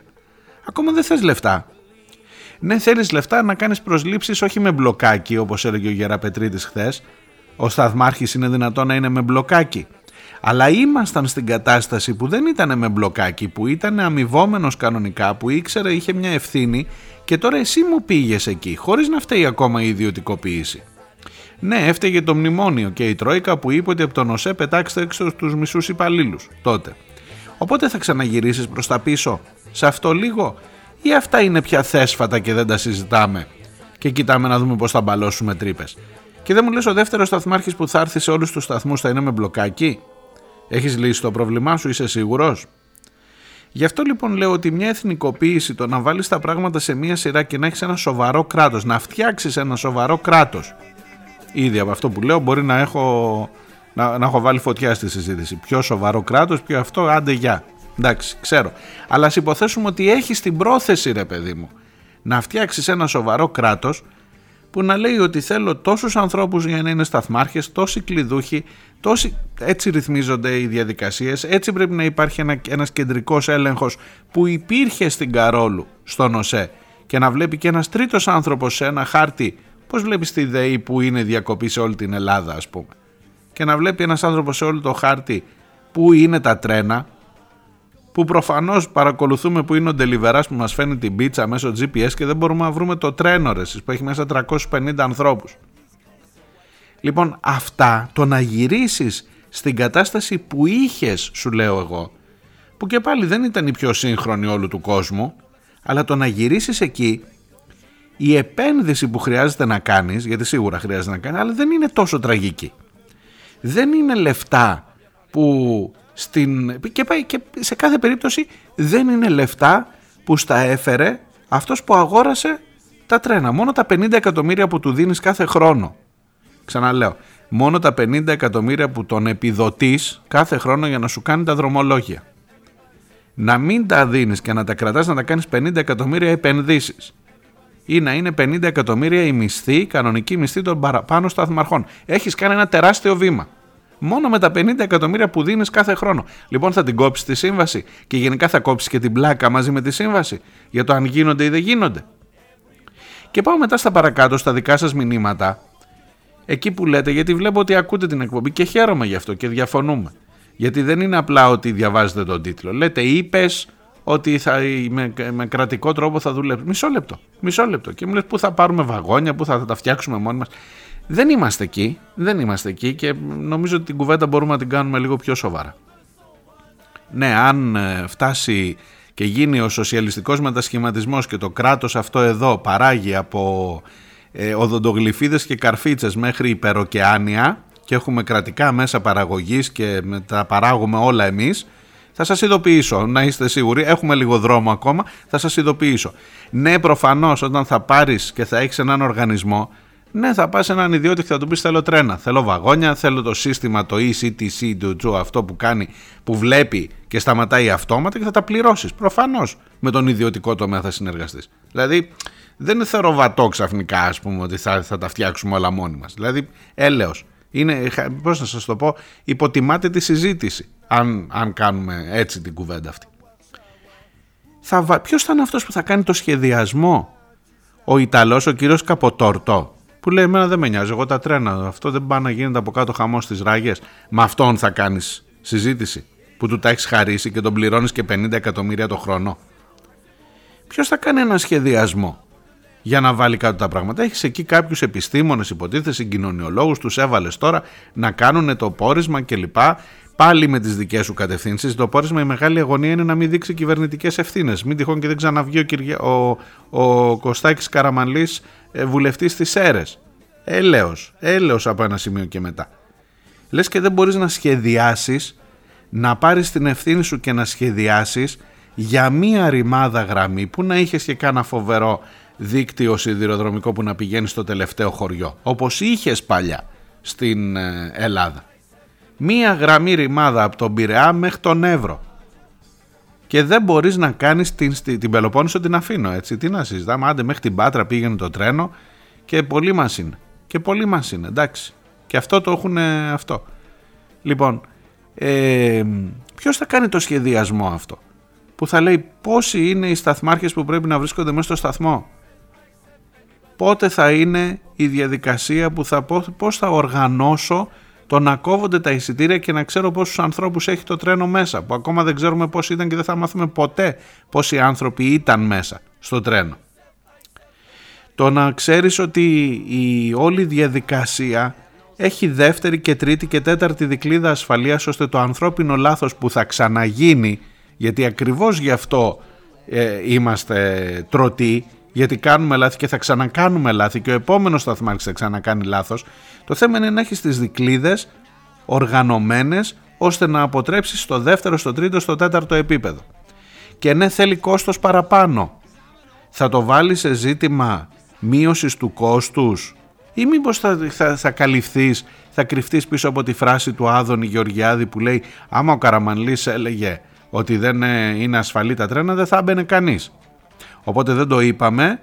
Ακόμα δεν θες λεφτά. Ναι, θέλεις λεφτά να κάνεις προσλήψεις όχι με μπλοκάκι, όπως έλεγε ο Γεραπετρίτης χθες. Ο σταθμάρχης είναι δυνατόν να είναι με μπλοκάκι. Αλλά ήμασταν στην κατάσταση που δεν ήταν με μπλοκάκι, που ήταν αμοιβόμενος κανονικά, που ήξερε, είχε μια ευθύνη και τώρα εσύ μου πήγες εκεί, χωρίς να φταίει ακόμα η ιδιωτικοποίηση. Ναι, έφταιγε το μνημόνιο και η Τρόικα που είπε ότι από τον ΟΣΕ πετάξτε έξω τους μισούς υπαλλήλους τότε. Οπότε θα ξαναγυρίσεις προς τα πίσω σε αυτό λίγο, ή αυτά είναι πια θέσφατα και δεν τα συζητάμε; Και κοιτάμε να δούμε πώς θα μπαλώσουμε τρύπες. Και δεν μου λες ο δεύτερος σταθμάρχης που θα έρθει σε όλους τους σταθμούς θα είναι με μπλοκάκι; Έχεις λύσει το πρόβλημά σου, είσαι σίγουρος; Γι' αυτό λοιπόν λέω ότι μια εθνικοποίηση, το να βάλεις τα πράγματα σε μια σειρά και να έχεις ένα σοβαρό κράτος, να φτιάξεις ένα σοβαρό κράτος, Ήδη από αυτό που λέω μπορεί να έχω, να, να έχω βάλει φωτιά στη συζήτηση. Πιο σοβαρό κράτος, πιο αυτό, άντε γεια. Εντάξει, ξέρω. Αλλά ας υποθέσουμε ότι έχει την πρόθεση, ρε παιδί μου, να φτιάξεις ένα σοβαρό κράτος που να λέει ότι θέλω τόσους ανθρώπους για να είναι σταθμάρχες, τόσοι κλειδούχοι, τόσοι... έτσι ρυθμίζονται οι διαδικασίες, έτσι πρέπει να υπάρχει ένα, ένας κεντρικός έλεγχος που υπήρχε στην Καρόλου, στον ΟΣΕ και να βλέπει και ένας τρίτος άνθρωπος σε ένα χάρτη Πώς βλέπεις τη ΔΕΗ που είναι διακοπή σε όλη την Ελλάδα, ας πούμε. Και να βλέπει ένας άνθρωπος σε όλο το χάρτη που είναι τα τρένα, που προφανώς παρακολουθούμε που είναι ο Ντελιβεράς που μας φαίνει την πίτσα μέσω GPS και δεν μπορούμε να βρούμε το τρένο ρε, που έχει μέσα 350 ανθρώπους. Λοιπόν, αυτά το να γυρίσεις στην κατάσταση που είχες, σου λέω εγώ, που και πάλι δεν ήταν η πιο σύγχρονη όλου του κόσμου, αλλά το να γυρίσεις εκεί η επένδυση που χρειάζεται να κάνεις, γιατί σίγουρα χρειάζεται να κάνεις, αλλά δεν είναι τόσο τραγική. Δεν είναι λεφτά που στην... Και, και σε κάθε περίπτωση δεν είναι λεφτά που στα έφερε αυτός που αγόρασε τα τρένα. Μόνο τα 50 εκατομμύρια που του δίνεις κάθε χρόνο. Ξαναλέω, μόνο τα 50 εκατομμύρια που τον επιδοτείς κάθε χρόνο για να σου κάνει τα δρομολόγια. Να μην τα δίνεις και να τα κρατάς να τα κάνεις 50 εκατομμύρια επενδύσεις ή να είναι 50 εκατομμύρια η μισθή, η κανονική μισθή των παραπάνω σταθμαρχών. Έχεις κάνει ένα τεράστιο βήμα. Μόνο με τα 50 εκατομμύρια που δίνεις κάθε χρόνο. Λοιπόν, θα την κόψεις τη σύμβαση και γενικά θα κόψεις και την πλάκα μαζί με τη σύμβαση για το αν γίνονται ή δεν γίνονται. Και πάω μετά στα παρακάτω, στα δικά σας μηνύματα. εκεί που λέτε, γιατί βλέπω ότι ακούτε την εκπομπή και χαίρομαι γι' αυτό και διαφωνούμε. Γιατί δεν είναι απλά ότι διαβάζετε τον τίτλο. Λέτε, είπες ότι θα, με, με κρατικό τρόπο θα δουλέψει. Μισό λεπτό. Μισό λεπτό. Και μου λες πού θα πάρουμε βαγόνια, πού θα, θα τα φτιάξουμε μόνοι μας; Δεν είμαστε εκεί. Δεν είμαστε εκεί και νομίζω ότι την κουβέντα μπορούμε να την κάνουμε λίγο πιο σοβαρά. Ναι, αν ε, φτάσει και γίνει ο σοσιαλιστικός μετασχηματισμός και το κράτος αυτό εδώ παράγει από ε, οδοντογλυφίδες και καρφίτσες μέχρι υπεροκεάνια και έχουμε κρατικά μέσα παραγωγής και τα παράγουμε όλα εμείς, θα σας ειδοποιήσω, να είστε σίγουροι, έχουμε λίγο δρόμο ακόμα, θα σας ειδοποιήσω. Ναι, προφανώς όταν θα πάρεις και θα έχεις έναν οργανισμό, ναι, θα πας σε έναν ιδιώτη και θα του πεις θέλω τρένα, θέλω βαγόνια, θέλω το σύστημα, το ECTC του Τζο, αυτό που κάνει, που βλέπει και σταματάει αυτόματα και θα τα πληρώσεις. Προφανώς με τον ιδιωτικό τομέα θα συνεργαστείς. Δηλαδή δεν είναι θεροβατό ξαφνικά ας πούμε ότι θα, θα τα φτιάξουμε όλα μόνοι μας. Δηλαδή έλεος. Είναι, πώς να σας το πω, υποτιμάται τη συζήτηση αν, αν κάνουμε έτσι την κουβέντα αυτή. Θα, ποιος θα είναι αυτός που θα κάνει το σχεδιασμό; Ο Ιταλός, ο κύριος Καποτόρτο που λέει εμένα δεν με νοιάζει εγώ τα τρένα αυτό δεν πάει να γίνεται από κάτω χαμό στις ράγες με αυτόν θα κάνεις συζήτηση που του τα έχεις χαρίσει και τον πληρώνεις και 50 εκατομμύρια το χρόνο ποιος θα κάνει ένα σχεδιασμό για να βάλει κάτω τα πράγματα; Έχεις εκεί κάποιους επιστήμονες, υποτίθεται, συγκοινωνιολόγους, τους έβαλες τώρα να κάνουν το πόρισμα κλπ. Πάλι με τις δικές σου κατευθύνσεις. Το πόρισμα, η μεγάλη αγωνία είναι να μην δείξει κυβερνητικές ευθύνες. Μην τυχόν και δεν ξαναβγεί ο, Κυρια... ο, ο Κωστάκης Καραμανλή ε, βουλευτής της ΣΕΡΕ. Έλεος. Έλεος από ένα σημείο και μετά. Λες και δεν μπορείς να σχεδιάσεις, να πάρεις την ευθύνη σου και να σχεδιάσεις για μία ρημάδα γραμμή που να είχες και κάνα φοβερό δίκτυο σιδηροδρομικό που να πηγαίνεις στο τελευταίο χωριό, όπως είχες παλιά στην ε, Ελλάδα. Μία γραμμή ρημάδα από τον Πειραιά μέχρι τον Εύρο. Και δεν μπορείς να κάνεις την, την Πελοπόννησο την αφήνω έτσι. Τι να συζητάμε, άντε μέχρι την Πάτρα πήγαινε το τρένο και πολύ μας είναι. Και πολύ μας είναι, εντάξει. Και αυτό το έχουν αυτό. Λοιπόν, ε, ποιος θα κάνει το σχεδιασμό αυτό που θα λέει πόσοι είναι οι σταθμάρχες που πρέπει να βρίσκονται μέσα στο σταθμό; Πότε θα είναι η διαδικασία που θα πω πώς θα οργανώσω το να κόβονται τα εισιτήρια και να ξέρω πόσους ανθρώπους έχει το τρένο μέσα που ακόμα δεν ξέρουμε πώς ήταν και δεν θα μάθουμε ποτέ πόσοι άνθρωποι ήταν μέσα στο τρένο. Το να ξέρεις ότι η όλη διαδικασία έχει δεύτερη και τρίτη και τέταρτη δικλίδα ασφαλείας ώστε το ανθρώπινο λάθος που θα ξαναγίνει γιατί ακριβώς γι' αυτό ε, είμαστε τρωτοί γιατί κάνουμε λάθη και θα ξανακάνουμε λάθη και ο επόμενος σταθμάρχης θα ξανακάνει λάθος. Το θέμα είναι να έχεις τις δικλίδες οργανωμένες ώστε να αποτρέψεις στο δεύτερο, στο τρίτο, στο τέταρτο επίπεδο. Και ναι θέλει κόστος παραπάνω. Θα το βάλει σε ζήτημα μείωσης του κόστους ή μήπως θα, θα, θα καλυφθείς, θα κρυφτείς πίσω από τη φράση του Άδωνη Γεωργιάδη που λέει άμα ο Καραμανλής έλεγε ότι δεν ε, είναι ασφαλή τα τρένα δεν θα έμπαινε κανείς. Οπότε δεν το είπαμε,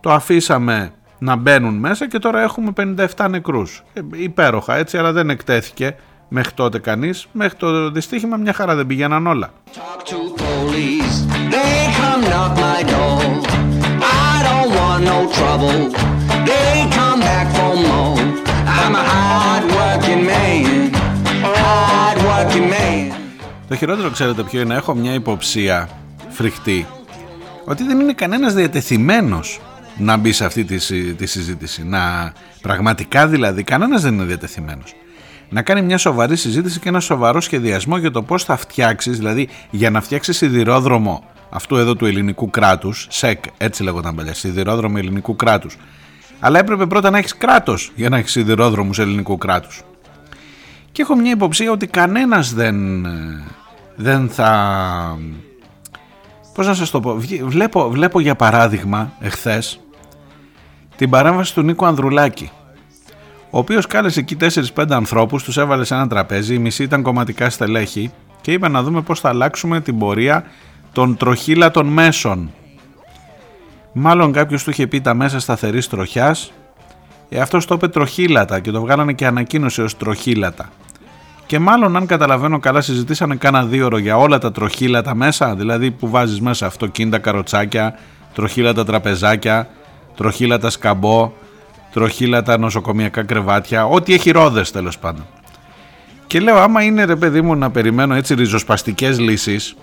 το αφήσαμε να μπαίνουν μέσα και τώρα έχουμε 57 νεκρούς. Ε, υπέροχα έτσι, αλλά δεν εκτέθηκε μέχρι τότε κανείς. Μέχρι το δυστύχημα μια χαρά δεν πηγαίναν όλα. Το χειρότερο ξέρετε ποιο είναι, έχω μια υποψία φρικτή ότι δεν είναι κανένας διατεθειμένος να μπει σε αυτή τη, συζήτηση. Να, πραγματικά δηλαδή κανένας δεν είναι διατεθειμένος. Να κάνει μια σοβαρή συζήτηση και ένα σοβαρό σχεδιασμό για το πώς θα φτιάξεις, δηλαδή για να φτιάξεις σιδηρόδρομο αυτού εδώ του ελληνικού κράτους, ΣΕΚ έτσι λέγονταν παλιά, σιδηρόδρομο ελληνικού κράτους. Αλλά έπρεπε πρώτα να έχεις κράτος για να έχεις σιδηρόδρομους ελληνικού κράτους. Και έχω μια υποψία ότι κανένας δεν, δεν θα πώς να σας το πω, βλέπω, βλέπω για παράδειγμα εχθές την παρέμβαση του Νίκου Ανδρουλάκη ο οποίος κάλεσε εκεί 4-5 ανθρώπους, τους έβαλε σε ένα τραπέζι, οι μισοί ήταν κομματικά στελέχη και είπε να δούμε πώς θα αλλάξουμε την πορεία των τροχύλατων μέσων. Μάλλον κάποιος του είχε πει τα μέσα σταθερής τροχιάς, ε, αυτός το είπε τροχύλατα και το βγάλανε και ανακοίνωσε ως τροχύλατα. Και μάλλον αν καταλαβαίνω καλά συζητήσανε κάνα δύο ώρο για όλα τα τροχύλατα μέσα, δηλαδή που βάζεις μέσα αυτοκίνητα, καροτσάκια, τροχύλατα τραπεζάκια, τροχύλατα σκαμπό, τροχύλατα, νοσοκομιακά κρεβάτια, ό,τι έχει ρόδες τέλος πάντων. Και λέω άμα είναι ρε παιδί μου να περιμένω έτσι ριζοσπαστικές λύσεις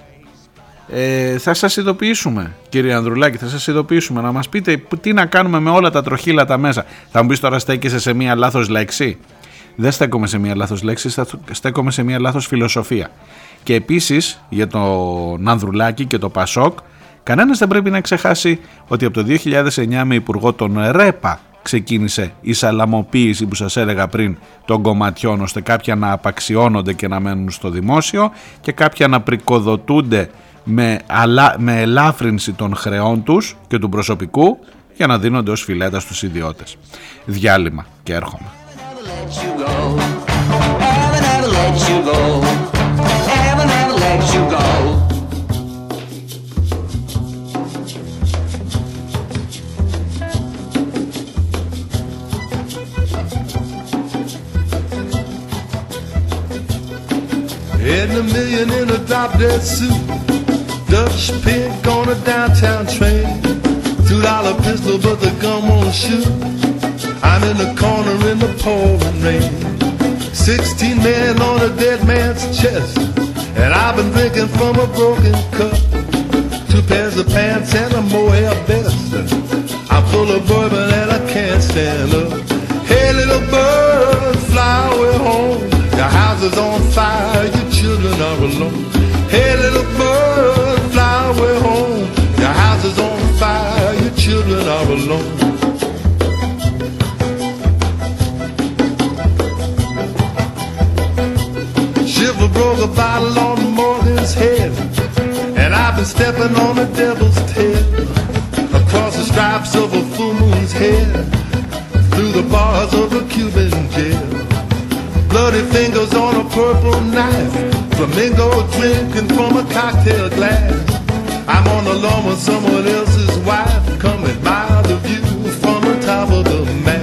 ε, θα σας ειδοποιήσουμε κύριε Ανδρουλάκη θα σας ειδοποιήσουμε να μας πείτε τι να κάνουμε με όλα τα τροχύλατα μέσα θα μου πεις τώρα στέκεσαι σε μία λάθος λέξη; Δεν στέκομαι σε μία λάθος λέξη στέκομαι σε μία λάθος φιλοσοφία και επίσης για τον Ανδρουλάκη και το Πασόκ κανένας δεν πρέπει να ξεχάσει ότι από το 2009 με υπουργό τον ΡΕΠΑ ξεκίνησε η σαλαμοποίηση που σας έλεγα πριν των κομματιών ώστε κάποια να απαξιώνονται και να μένουν στο δημόσιο και κάποια να πρικοδοτούνται με, αλα, με ελάφρυνση των χρεών τους και του προσωπικού για να δίνονται ως φιλέτας στους ιδιώτες. Διάλειμμα και έρχομαι. Heading a million in a drop dead suit. Dutch pig on a downtown train. Two dollar pistol, but the gun won't shoot. I'm in the corner in the pouring rain. Sixteen men on a dead man's chest. And I've been drinking from a broken cup. Two pairs of pants and a mohair vest. I'm full of bourbon and I can't stand up. Hey, little bird, fly away home. Your house is on fire, your children are alone. Hey, little bird, fly away home. Your house is on fire, your children are alone. Bottle on Morgan's head, and I've been stepping on the devil's tail across the stripes of a full moon's head through the bars of a Cuban jail. Bloody fingers on a purple knife. Flamingo drinking from a cocktail glass. I'm on the lawn with someone else's wife. Come admire the view from the top of the mast.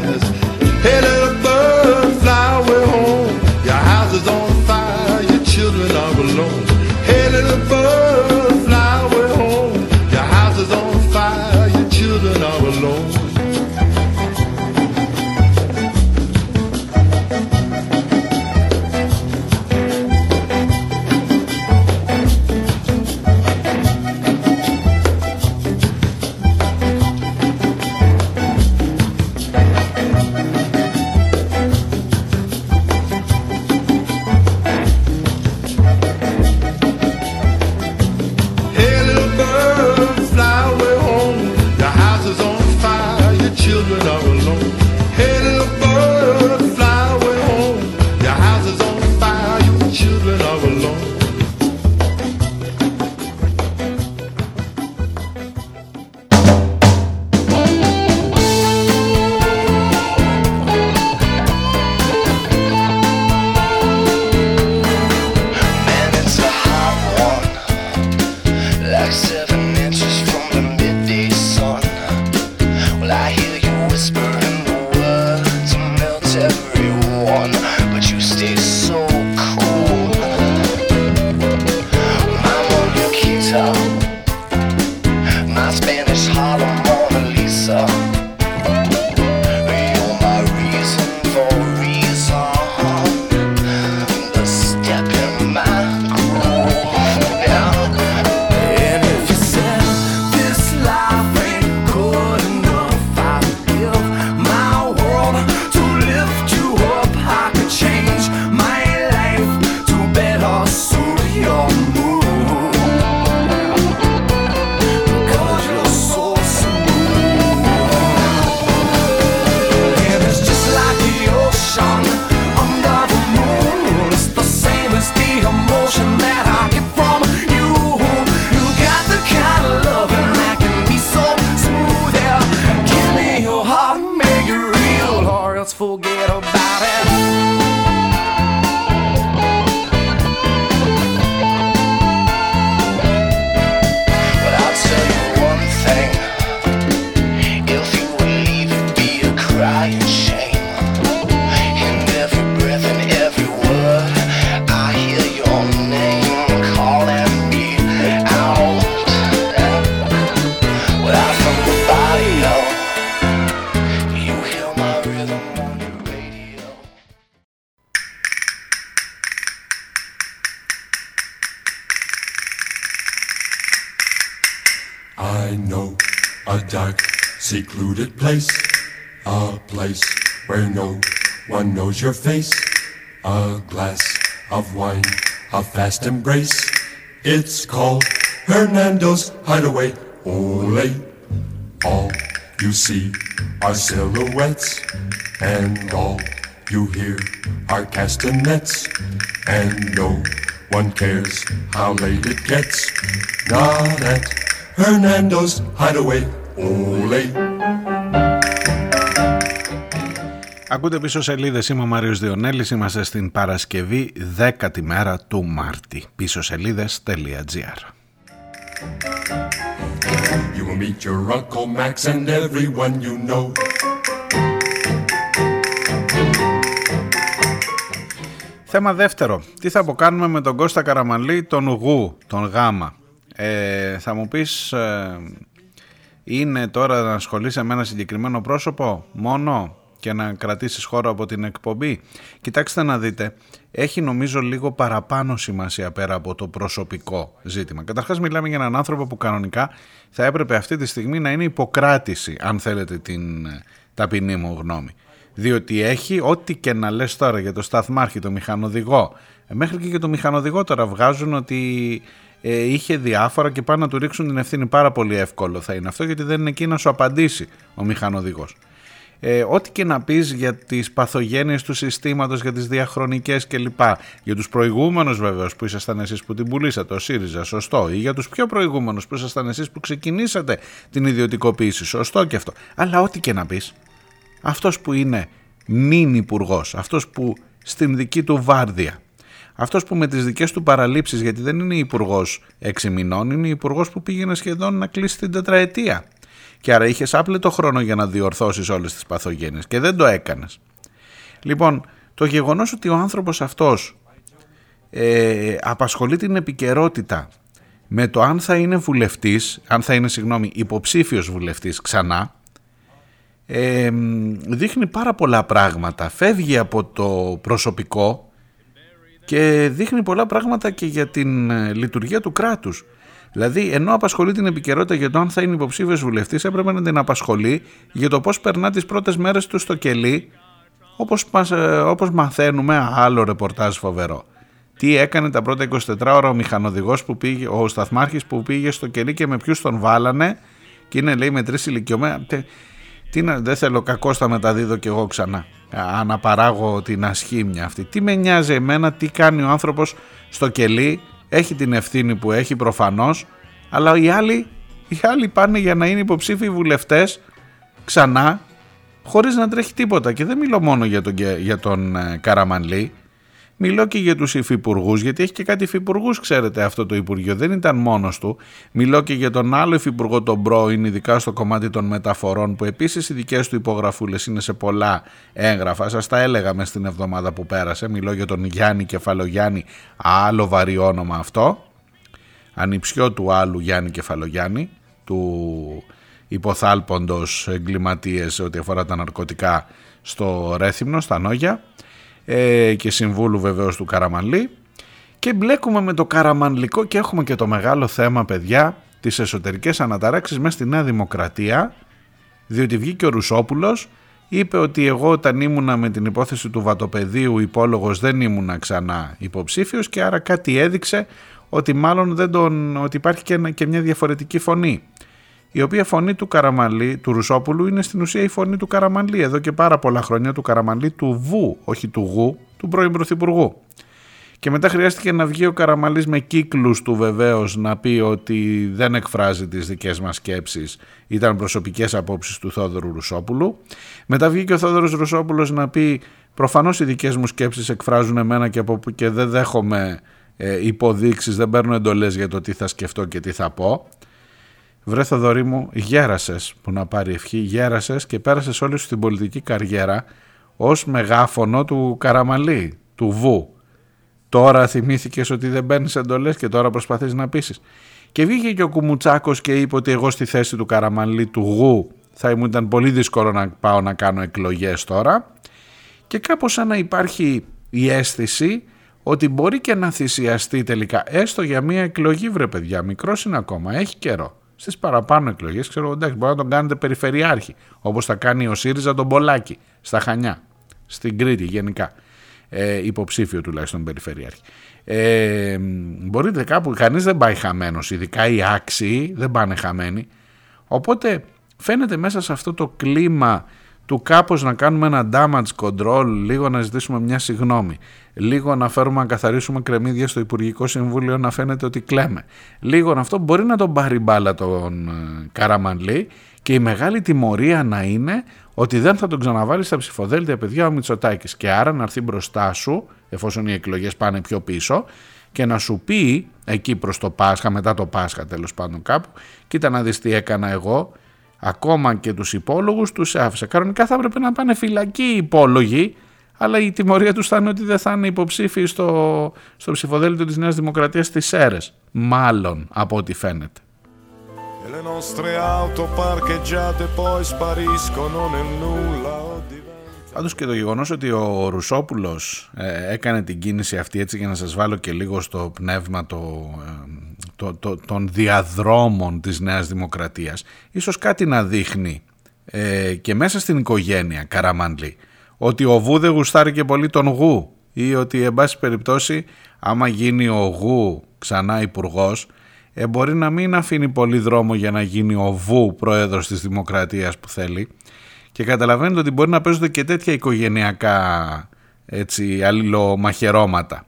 I know a dark, secluded place, a place where no one knows your face. A glass of wine, a fast embrace. It's called Hernando's Hideaway. Ole, all you see are silhouettes, and all you hear are castanets, and no one cares how late it gets. Not at Hernando's Hideaway. Ole. Ακούτε πίσω σελίδες. Είμαι ο Μάριος Διονέλης. Είμαστε στην Παρασκευή 10η μέρα του Μάρτη. Πίσω σελίδε.gr. You will meet your Uncle Max and everyone you know. Θέμα δεύτερο. Τι θα αποκάνουμε με τον Κώστα Καραμαλή, τον Γου, τον Γάμα; Ε, θα μου πεις, ε, είναι τώρα να ασχολείσαι με ένα συγκεκριμένο πρόσωπο μόνο και να κρατήσεις χώρο από την εκπομπή; Κοιτάξτε να δείτε, έχει νομίζω λίγο παραπάνω σημασία πέρα από το προσωπικό ζήτημα. Καταρχάς μιλάμε για έναν άνθρωπο που κανονικά θα έπρεπε αυτή τη στιγμή να είναι υποκράτηση, αν θέλετε την ε, ταπεινή μου γνώμη. Διότι έχει ό,τι και να λες τώρα για το σταθμάρχη, το μηχανοδηγό, ε, μέχρι και για το μηχανοδηγό τώρα βγάζουν ότι ε, είχε διάφορα και πάνε να του ρίξουν την ευθύνη πάρα πολύ εύκολο θα είναι αυτό γιατί δεν είναι εκεί να σου απαντήσει ο μηχανοδηγός ε, ό,τι και να πεις για τις παθογένειες του συστήματος, για τις διαχρονικές κλπ. Για τους προηγούμενους βεβαίως που ήσασταν εσείς που την πουλήσατε, ο ΣΥΡΙΖΑ, σωστό. Ή για τους πιο προηγούμενους που ήσασταν εσείς που ξεκινήσατε την ιδιωτικοποίηση, σωστό και αυτό. Αλλά ό,τι και να πεις, αυτός που είναι νυν υπουργός, αυτός που στην δική του βάρδια, αυτός που με τις δικές του παραλήψεις, γιατί δεν είναι υπουργός 6 μηνών, είναι υπουργός που πήγαινε σχεδόν να κλείσει την τετραετία και άρα είχες άπλετο χρόνο για να διορθώσεις όλες τις παθογένειες και δεν το έκανες. Λοιπόν, το γεγονός ότι ο άνθρωπος αυτός ε, απασχολεί την επικαιρότητα με το αν θα είναι βουλευτής, αν θα είναι συγγνώμη υποψήφιος βουλευτής ξανά, ε, δείχνει πάρα πολλά πράγματα. Φεύγει από το προσωπικό και δείχνει πολλά πράγματα και για την ε, λειτουργία του κράτους. Δηλαδή, ενώ απασχολεί την επικαιρότητα για το αν θα είναι υποψήφιος βουλευτής, έπρεπε να την απασχολεί για το πώς περνά τις πρώτες μέρες του στο κελί, όπως όπως μαθαίνουμε. Άλλο ρεπορτάζ φοβερό. Τι έκανε τα πρώτα 24 ώρα ο μηχανοδηγός που πήγε, ο σταθμάρχης που πήγε στο κελί και με ποιους τον βάλανε. Και είναι, λέει, με τρεις ηλικιωμένα. Τι να, δεν θέλω κακό θα μεταδίδω κι εγώ ξανά. Αναπαράγω την ασχήμια αυτή. Τι με νοιάζει εμένα, τι κάνει ο άνθρωπος στο κελί έχει την ευθύνη που έχει προφανώς, αλλά οι άλλοι, οι άλλοι πάνε για να είναι υποψήφιοι βουλευτές ξανά, χωρίς να τρέχει τίποτα. Και δεν μιλώ μόνο για τον, για τον ε, Καραμανλή, Μιλώ και για τους υφυπουργούς, γιατί έχει και κάτι υφυπουργούς, ξέρετε, αυτό το Υπουργείο. Δεν ήταν μόνος του. Μιλώ και για τον άλλο υφυπουργό, τον πρώην, ειδικά στο κομμάτι των μεταφορών, που επίσης οι δικές του υπογραφούλες είναι σε πολλά έγγραφα. Σας τα έλεγα μες στην εβδομάδα που πέρασε. Μιλώ για τον Γιάννη Κεφαλογιάννη, άλλο βαρύ όνομα αυτό. Ανιψιό του άλλου Γιάννη Κεφαλογιάννη, του υποθάλποντος εγκληματίες ό,τι αφορά τα ναρκωτικά στο Ρέθυμνο, στα Νόγια ε, και συμβούλου βεβαίως του Καραμανλή και μπλέκουμε με το Καραμανλικό και έχουμε και το μεγάλο θέμα παιδιά τις εσωτερικές αναταράξεις μέσα στη Νέα Δημοκρατία διότι βγήκε ο Ρουσόπουλος είπε ότι εγώ όταν ήμουνα με την υπόθεση του βατοπεδίου υπόλογος δεν ήμουνα ξανά υποψήφιος και άρα κάτι έδειξε ότι μάλλον δεν τον, ότι υπάρχει και, και μια διαφορετική φωνή η οποία φωνή του Καραμαλή, του Ρουσόπουλου, είναι στην ουσία η φωνή του Καραμαλή εδώ και πάρα πολλά χρόνια του Καραμαλή του Βου, όχι του Γου, του πρώην Πρωθυπουργού. Και μετά χρειάστηκε να βγει ο Καραμαλής με κύκλους του βεβαίως να πει ότι δεν εκφράζει τις δικές μας σκέψεις, ήταν προσωπικές απόψεις του Θόδωρου Ρουσόπουλου. Μετά βγήκε ο Θόδωρος Ρουσόπουλος να πει προφανώς οι δικές μου σκέψεις εκφράζουν εμένα και, από, και δεν δέχομαι ε, υποδείξεις, δεν παίρνω εντολές για το τι θα σκεφτώ και τι θα πω. Βρε Θοδωρή μου, γέρασες που να πάρει ευχή, γέρασες και πέρασες όλη σου την πολιτική καριέρα ως μεγάφωνο του Καραμαλή, του Βου. Τώρα θυμήθηκες ότι δεν παίρνεις εντολές και τώρα προσπαθείς να πείσεις. Και βγήκε και ο Κουμουτσάκος και είπε ότι εγώ στη θέση του Καραμαλή, του Γου, θα μου ήταν πολύ δύσκολο να πάω να κάνω εκλογές τώρα. Και κάπως σαν να υπάρχει η αίσθηση ότι μπορεί και να θυσιαστεί τελικά, έστω για μια εκλογή βρε παιδιά, μικρός είναι ακόμα, έχει καιρό Στις παραπάνω εκλογές, ξέρω εντάξει, μπορεί να τον κάνετε περιφερειάρχη. Όπως θα κάνει ο ΣΥΡΙΖΑ τον Πολάκη στα Χανιά, στην Κρήτη γενικά. Ε, υποψήφιο τουλάχιστον περιφερειάρχη. Ε, μπορείτε κάπου, κανείς δεν πάει χαμένος, ειδικά οι άξιοι δεν πάνε χαμένοι. Οπότε φαίνεται μέσα σε αυτό το κλίμα του κάπως να κάνουμε ένα damage control, λίγο να ζητήσουμε μια συγνώμη, λίγο να φέρουμε να καθαρίσουμε κρεμμύδια στο Υπουργικό Συμβούλιο να φαίνεται ότι κλαίμε. Λίγο να αυτό μπορεί να τον πάρει μπάλα τον ε, Καραμανλή και η μεγάλη τιμωρία να είναι ότι δεν θα τον ξαναβάλει στα ψηφοδέλτια παιδιά ο Μητσοτάκης και άρα να έρθει μπροστά σου εφόσον οι εκλογές πάνε πιο πίσω και να σου πει εκεί προς το Πάσχα, μετά το Πάσχα τέλος πάντων κάπου κοίτα να δεις τι έκανα εγώ ακόμα και τους υπόλογους τους άφησα. Κανονικά θα έπρεπε να πάνε φυλακοί οι υπόλογοι, αλλά η τιμωρία τους θα είναι ότι δεν θα είναι υποψήφιοι στο, στο ψηφοδέλτιο της Νέας Δημοκρατίας στις ΣΕΡΕΣ. Μάλλον από ό,τι φαίνεται. E le nostre auto parcheggiate poi spariscono nel nulla o diventano Πάντως και το γεγονός ότι ο Ρουσόπουλος ε, έκανε την κίνηση αυτή έτσι για να σας βάλω και λίγο στο πνεύμα το, ε, το, το, των διαδρόμων της Νέας Δημοκρατίας ίσως κάτι να δείχνει ε, και μέσα στην οικογένεια Καραμανλή ότι ο Βου δεν γουστάρει και πολύ τον Γου ή ότι εν πάση περιπτώσει άμα γίνει ο Γου ξανά υπουργός, ε, μπορεί να μην αφήνει πολύ δρόμο για να γίνει ο Βου πρόεδρος της Δημοκρατίας που θέλει και καταλαβαίνετε ότι μπορεί να παίζονται και τέτοια οικογενειακά έτσι, αλληλομαχαιρώματα.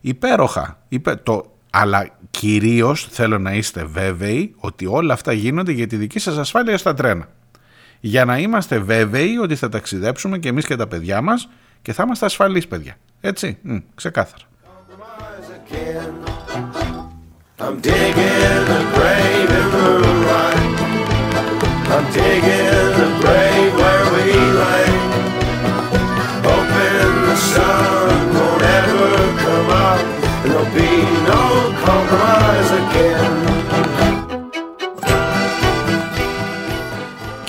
Υπέροχα. Υπέ... Το... Αλλά κυρίως θέλω να είστε βέβαιοι ότι όλα αυτά γίνονται για τη δική σας ασφάλεια στα τρένα. Για να είμαστε βέβαιοι ότι θα ταξιδέψουμε και εμείς και τα παιδιά μας και θα είμαστε ασφαλείς παιδιά. Έτσι, Μ, ξεκάθαρα. I'm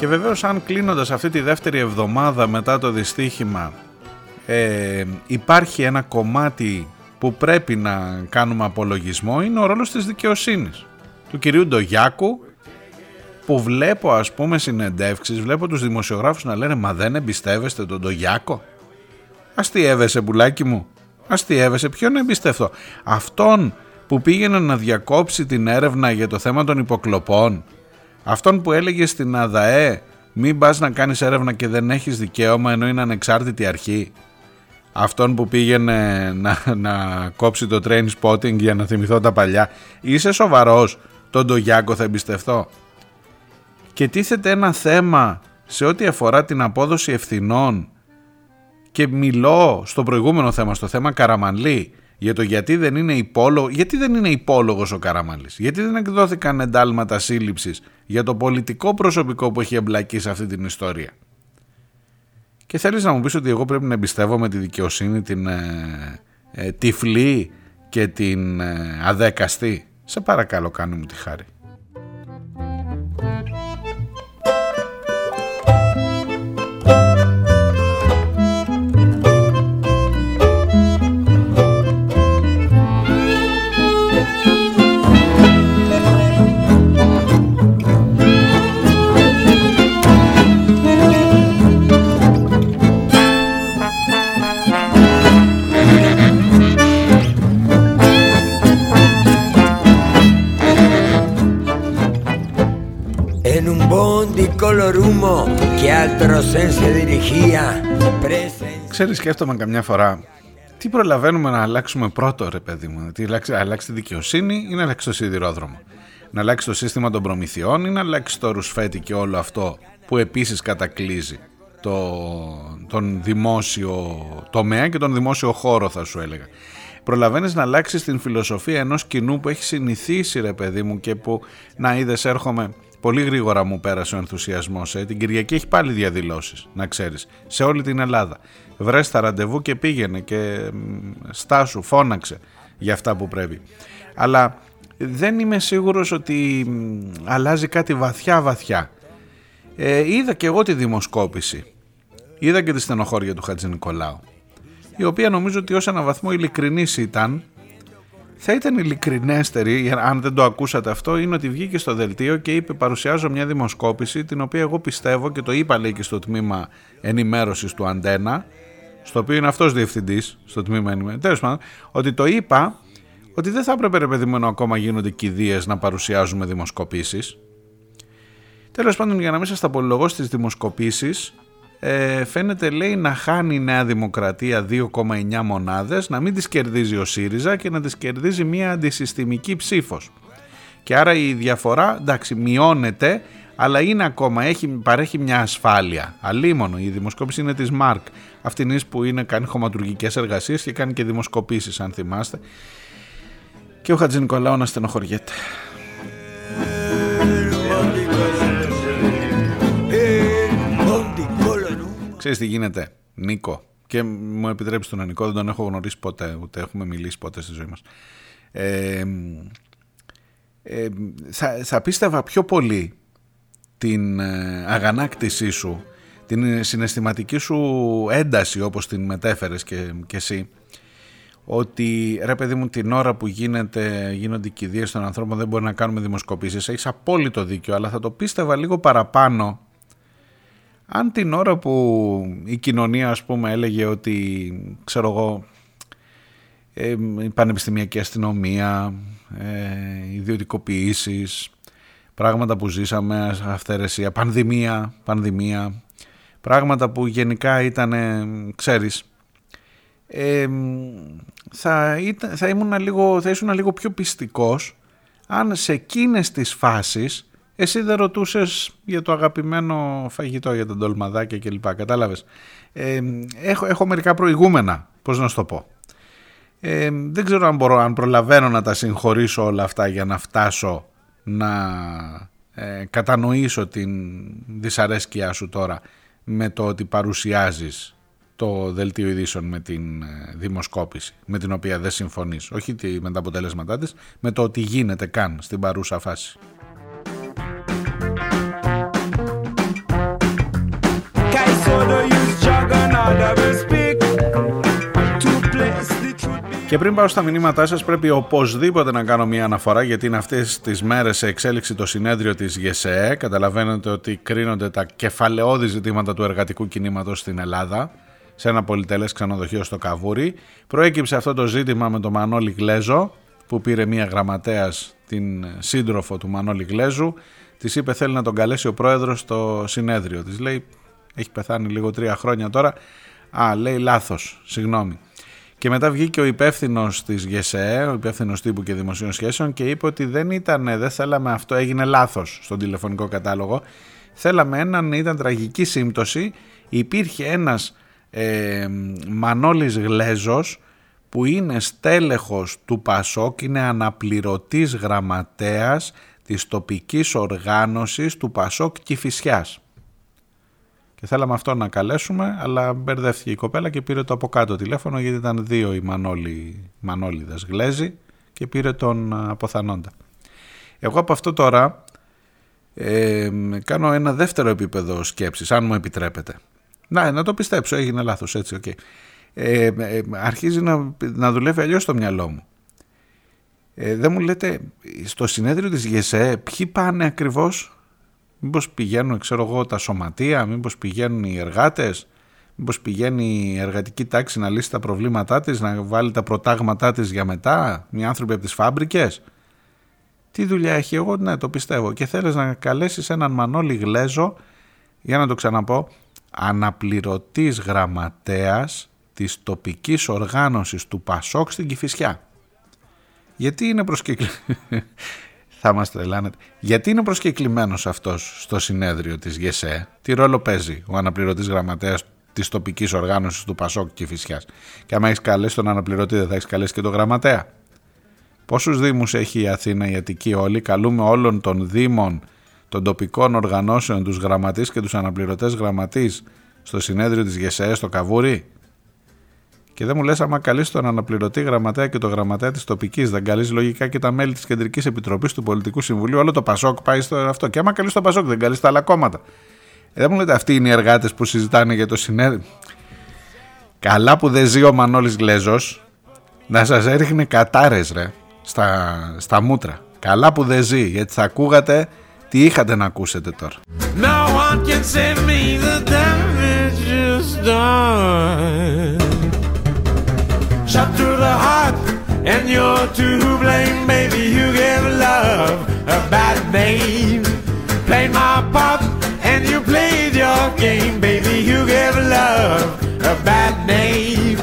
Και βεβαίως αν κλείνοντας αυτή τη δεύτερη εβδομάδα μετά το δυστύχημα ε, υπάρχει ένα κομμάτι που πρέπει να κάνουμε απολογισμό είναι ο ρόλος της δικαιοσύνης. Του κυρίου Ντογιάκου που βλέπω ας πούμε συνεντεύξεις, βλέπω τους δημοσιογράφους να λένε μα δεν εμπιστεύεστε τον Ντογιάκο; Αστείευεσαι πουλάκι μου; Αστείευεσαι ποιον να εμπιστευτώ; Αυτόν που πήγαινε να διακόψει την έρευνα για το θέμα των υποκλοπών αυτόν που έλεγε στην ΑΔΑΕ μην πας να κάνεις έρευνα και δεν έχεις δικαίωμα ενώ είναι ανεξάρτητη αρχή αυτόν που πήγαινε να, να κόψει το train spotting για να θυμηθώ τα παλιά είσαι σοβαρός τον Ντογιάκο θα εμπιστευτώ και τίθεται ένα θέμα σε ό,τι αφορά την απόδοση ευθυνών. Και μιλώ στο προηγούμενο θέμα, στο θέμα Καραμανλή για το γιατί δεν είναι υπόλογο, γιατί δεν είναι υπόλογος ο Καραμανλής, γιατί δεν εκδόθηκαν εντάλματα σύλληψης για το πολιτικό προσωπικό που έχει εμπλακεί σε αυτή την ιστορία; Και θέλεις να μου πεις ότι εγώ πρέπει να εμπιστεύομαι τη δικαιοσύνη, την ε, ε, τυφλή και την ε, αδέκαστη; Σε παρακαλώ κάνε μου τη χάρη. Color humo que al tren se dirigía. Presen- Ξέρεις σκέφτομαι καμιά φορά τι προλαβαίνουμε να αλλάξουμε πρώτο ρε παιδί μου. Τι αλλάξει, αλλάξει τη δικαιοσύνη ή να αλλάξει το σιδηρόδρομο. Να αλλάξει το σύστημα των προμηθειών ή να αλλάξει το ρουσφέτη και όλο αυτό που επίσης κατακλείζει το, τον δημόσιο τομέα και τον δημόσιο χώρο θα σου έλεγα. Προλαβαίνεις να αλλάξεις την φιλοσοφία ενός κοινού που έχει συνηθίσει ρε παιδί μου και που να είδες έρχομαι Πολύ γρήγορα μου πέρασε ο ενθουσιασμός. Ε. Την Κυριακή έχει πάλι διαδηλώσεις, να ξέρεις, σε όλη την Ελλάδα. Βρες τα ραντεβού και πήγαινε και μ, στάσου, φώναξε για αυτά που πρέπει. Αλλά δεν είμαι σίγουρος ότι μ, αλλάζει κάτι βαθιά βαθιά. Ε, είδα και εγώ τη δημοσκόπηση. Είδα και τη στενοχώρια του Χατζη Νικολάου. Η οποία νομίζω ότι ως ένα βαθμό ειλικρινής ήταν θα ήταν ειλικρινέστερη, αν δεν το ακούσατε αυτό, είναι ότι βγήκε στο δελτίο και είπε παρουσιάζω μια δημοσκόπηση την οποία εγώ πιστεύω και το είπα λέει και στο τμήμα ενημέρωσης του Αντένα, στο οποίο είναι αυτός διευθυντής στο τμήμα ενημέρωσης, τέλος πάντων, ότι το είπα ότι δεν θα έπρεπε ρε παιδί μου ενώ ακόμα γίνονται κηδείες να παρουσιάζουμε δημοσκοπήσεις. Τέλος πάντων για να μην σας τα πολυλογώ στις δημοσκοπήσεις ε, φαίνεται λέει να χάνει η Νέα Δημοκρατία 2,9 μονάδες, να μην τις κερδίζει ο ΣΥΡΙΖΑ και να τις κερδίζει μια αντισυστημική ψήφος. Και άρα η διαφορά, εντάξει, μειώνεται, αλλά είναι ακόμα, έχει, παρέχει μια ασφάλεια. Αλίμονο, η δημοσκόπηση είναι της ΜΑΡΚ, αυτήν που είναι, κάνει χωματουργικές εργασίες και κάνει και δημοσκοπήσεις, αν θυμάστε. Και ο Χατζη Νικολάου να στενοχωριέται. Ξέρεις τι γίνεται, Νίκο. Και μου επιτρέψεις τον Νικό, δεν τον έχω γνωρίσει ποτέ, ούτε έχουμε μιλήσει ποτέ στη ζωή μας. Ε, ε, θα, θα πίστευα πιο πολύ την ε, αγανάκτησή σου, την συναισθηματική σου ένταση όπως την μετέφερες και, και εσύ, ότι ρε παιδί μου την ώρα που γίνεται, γίνονται οι κηδείες των ανθρώπων δεν μπορεί να κάνουμε δημοσκοπήσεις, έχεις απόλυτο δίκιο, αλλά θα το πίστευα λίγο παραπάνω αν την ώρα που η κοινωνία ας πούμε έλεγε ότι ξέρω εγώ ε, η πανεπιστημιακή αστυνομία, ε, ιδιωτικοποιήσεις, πράγματα που ζήσαμε, αυθαιρεσία, πανδημία, πανδημία, πράγματα που γενικά ήταν, ξέρεις, ε, θα, ήταν, θα, ήμουν λίγο, θα ήσουν λίγο πιο πιστικός αν σε εκείνες τις φάσεις εσύ δεν ρωτούσες για το αγαπημένο φαγητό, για τα ντολμαδάκια κλπ. Κατάλαβες; Ε, έχω, έχω μερικά προηγούμενα, πώς να σου το πω. Ε, δεν ξέρω αν μπορώ, αν προλαβαίνω να τα συγχωρήσω όλα αυτά για να φτάσω να ε, κατανοήσω την δυσαρέσκειά σου τώρα με το ότι παρουσιάζεις το δελτίο ειδήσεων με την ε, δημοσκόπηση με την οποία δεν συμφωνείς όχι με τα αποτελέσματά της με το ότι γίνεται καν στην παρούσα φάση Και πριν πάω στα μηνύματά σας πρέπει οπωσδήποτε να κάνω μια αναφορά γιατί είναι αυτές τις μέρες σε εξέλιξη το συνέδριο της ΓΕΣΕΕ. Καταλαβαίνετε ότι κρίνονται τα κεφαλαιώδη ζητήματα του εργατικού κινήματος στην Ελλάδα σε ένα πολυτελές ξενοδοχείο στο Καβούρι. Προέκυψε αυτό το ζήτημα με τον Μανώλη Γλέζο που πήρε μια γραμματέας την σύντροφο του Μανώλη Γλέζου. Της είπε θέλει να τον καλέσει ο πρόεδρος στο συνέδριο. Της λέει έχει πεθάνει λίγο τρία χρόνια τώρα. Α, λέει λάθος, συγγνώμη. Και μετά βγήκε ο υπεύθυνος της ΓΕΣΕ, ο υπεύθυνος τύπου και δημοσίων σχέσεων και είπε ότι δεν ήταν, δεν θέλαμε αυτό, έγινε λάθος στον τηλεφωνικό κατάλογο. Θέλαμε έναν, ήταν τραγική σύμπτωση. Υπήρχε ένας ε, Μανώλης Γλέζος που είναι στέλεχος του Πασόκ, είναι αναπληρωτής γραμματέας της τοπικής οργάνωσης του Πασόκ Κηφισιάς. Και θέλαμε αυτό να καλέσουμε, αλλά μπερδεύτηκε η κοπέλα και πήρε το από κάτω τηλέφωνο γιατί ήταν δύο οι Μανώλη, Μανώλιδες Γλέζοι και πήρε τον αποθανόντα. Εγώ από αυτό τώρα ε, κάνω ένα δεύτερο επίπεδο σκέψης, αν μου επιτρέπετε. Να, να το πιστέψω, έγινε λάθος, έτσι, OK. Okay. Ε, ε, αρχίζει να, να δουλεύει αλλιώς το μυαλό μου. Ε, δεν μου λέτε, στο συνέδριο της ΓΣΕΕ ποιοι πάνε ακριβώς Μήπως πηγαίνουν, ξέρω εγώ, τα σωματεία, μήπως πηγαίνουν οι εργάτες, μήπως πηγαίνει η εργατική τάξη να λύσει τα προβλήματά της, να βάλει τα προτάγματά της για μετά, οι άνθρωποι από τις φάμπρικες. Τι δουλειά έχει εγώ, ναι το πιστεύω. Και θέλεις να καλέσεις έναν Μανώλη Γλέζο, για να το ξαναπώ, αναπληρωτής γραμματέας της τοπικής οργάνωσης του Πασόκ στην Κηφισιά. Γιατί είναι προσκεκλημένος θα μας τρελάνετε. Γιατί είναι προσκεκλημένος αυτός στο συνέδριο της ΓΕΣΕ, τι ρόλο παίζει ο αναπληρωτής γραμματέας της τοπικής οργάνωσης του Πασόκ και Φυσιάς; Και άμα έχεις καλέσει τον αναπληρωτή, δεν θα έχεις καλέσει και τον γραμματέα. Πόσους Δήμους έχει η Αθήνα, η Αττική, όλοι; Καλούμε όλων των Δήμων, των τοπικών οργανώσεων, τους γραμματείς και τους αναπληρωτές γραμματείς στο συνέδριο της ΓΕΣΕ στο Καβούρι; Και δεν μου λες, άμα καλείς τον αναπληρωτή γραμματέα και τον γραμματέα της τοπικής, δεν καλείς λογικά και τα μέλη της Κεντρικής Επιτροπής του Πολιτικού Συμβουλίου, όλο το Πασόκ πάει στο αυτό. Και άμα καλείς τον Πασόκ, δεν καλείς τα άλλα κόμματα. Ε, δεν μου λέτε, αυτοί είναι οι εργάτες που συζητάνε για το συνέδριο. Καλά που δεν ζει ο Μανώλης Γλέζος να σας έριχνε κατάρες, ρε. στα, στα μούτρα. Καλά που δεν ζει, γιατί θα ακούγατε τι είχατε να ακούσετε τώρα. No one can save me the damage is done. Shot through the heart, and you're to blame, baby. You gave love a bad name. Played my part, and you played your game, baby. You gave love a bad name.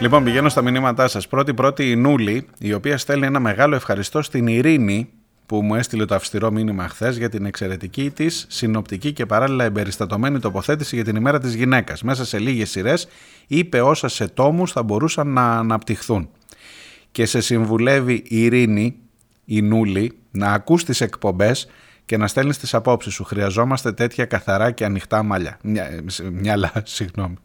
Λοιπόν, πηγαίνω στα μηνύματά σας. Πρώτη-πρώτη η Νούλη, η οποία στέλνει ένα μεγάλο ευχαριστώ στην Ειρήνη, που μου έστειλε το αυστηρό μήνυμα χθες για την εξαιρετική της συνοπτική και παράλληλα εμπεριστατωμένη τοποθέτηση για την ημέρα της γυναίκας. Μέσα σε λίγες σειρές είπε όσα σε τόμους θα μπορούσαν να αναπτυχθούν. Και σε συμβουλεύει η Ειρήνη, η Νούλη, να ακούς τις εκπομπές και να στέλνεις τις απόψεις σου. Χρειαζόμαστε τέτοια καθαρά και ανοιχτά μαλλιά. Μια, μυαλά, συγγνώμη.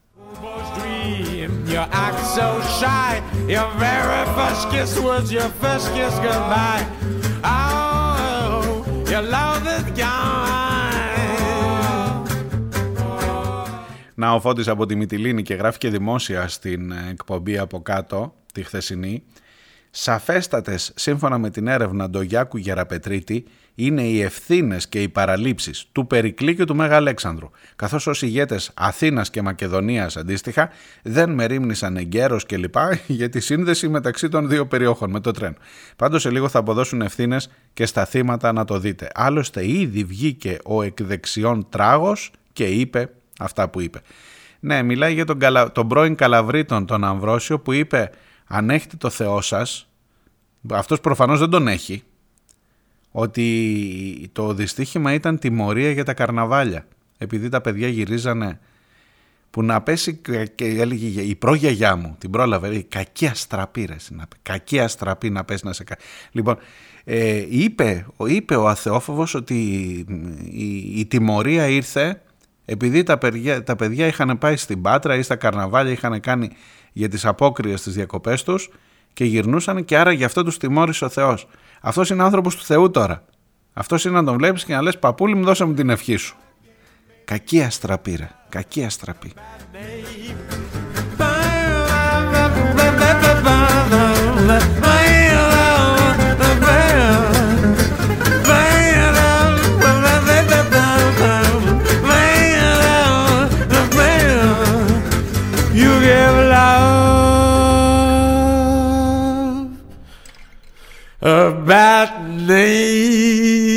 Boy's dream, you act so shy. Your very first kiss was your first kiss goodbye. Oh, your love is gone. Να ο Φώτης από τη Μυτιλίνη και γράφει και δημόσια στην ε, εκπομπή από κάτω, τη χθεσινή, σαφέστατες σύμφωνα με την έρευνα Ντογιάκου Γεραπετρίτη είναι οι ευθύνες και οι παραλήψεις του Περικλή και του Μέγα Αλέξανδρου, καθώς ως ηγέτες Αθήνας και Μακεδονίας αντίστοιχα δεν μερίμνησαν εγκαίρος κλπ. για τη σύνδεση μεταξύ των δύο περιοχών με το τρένο. Πάντως σε λίγο θα αποδώσουν ευθύνες και στα θύματα να το δείτε. Άλλωστε ήδη βγήκε ο εκδεξιών τράγος και είπε αυτά που είπε. Ναι, μιλάει για τον, καλα... τον πρώην Καλαβρίτων, τον Αμβρόσιο, που είπε αν έχετε το Θεό σας, αυτός προφανώς δεν τον έχει, ότι το δυστύχημα ήταν τιμωρία για τα καρναβάλια. Επειδή τα παιδιά γυρίζανε που να πέσει και έλεγε η πρόγιαγιά μου, την πρόλαβε, η κακή αστραπή ρε, να, κακή αστραπή να πέσει να σε κάνει. Λοιπόν, ε, είπε, είπε ο αθεόφοβος ότι η, η τιμωρία ήρθε επειδή τα παιδιά, τα παιδιά είχαν πάει στην Πάτρα ή στα καρναβάλια, είχαν κάνει για τις απόκριες τις διακοπές τους και γυρνούσαν και άρα γι' αυτό τους τιμώρησε ο Θεός. Αυτός είναι άνθρωπος του Θεού τώρα. Αυτός είναι να τον βλέπεις και να λες παππούλη μου δώσε μου την ευχή σου. Κακή αστραπή ρε, κακή αστραπή. You about name.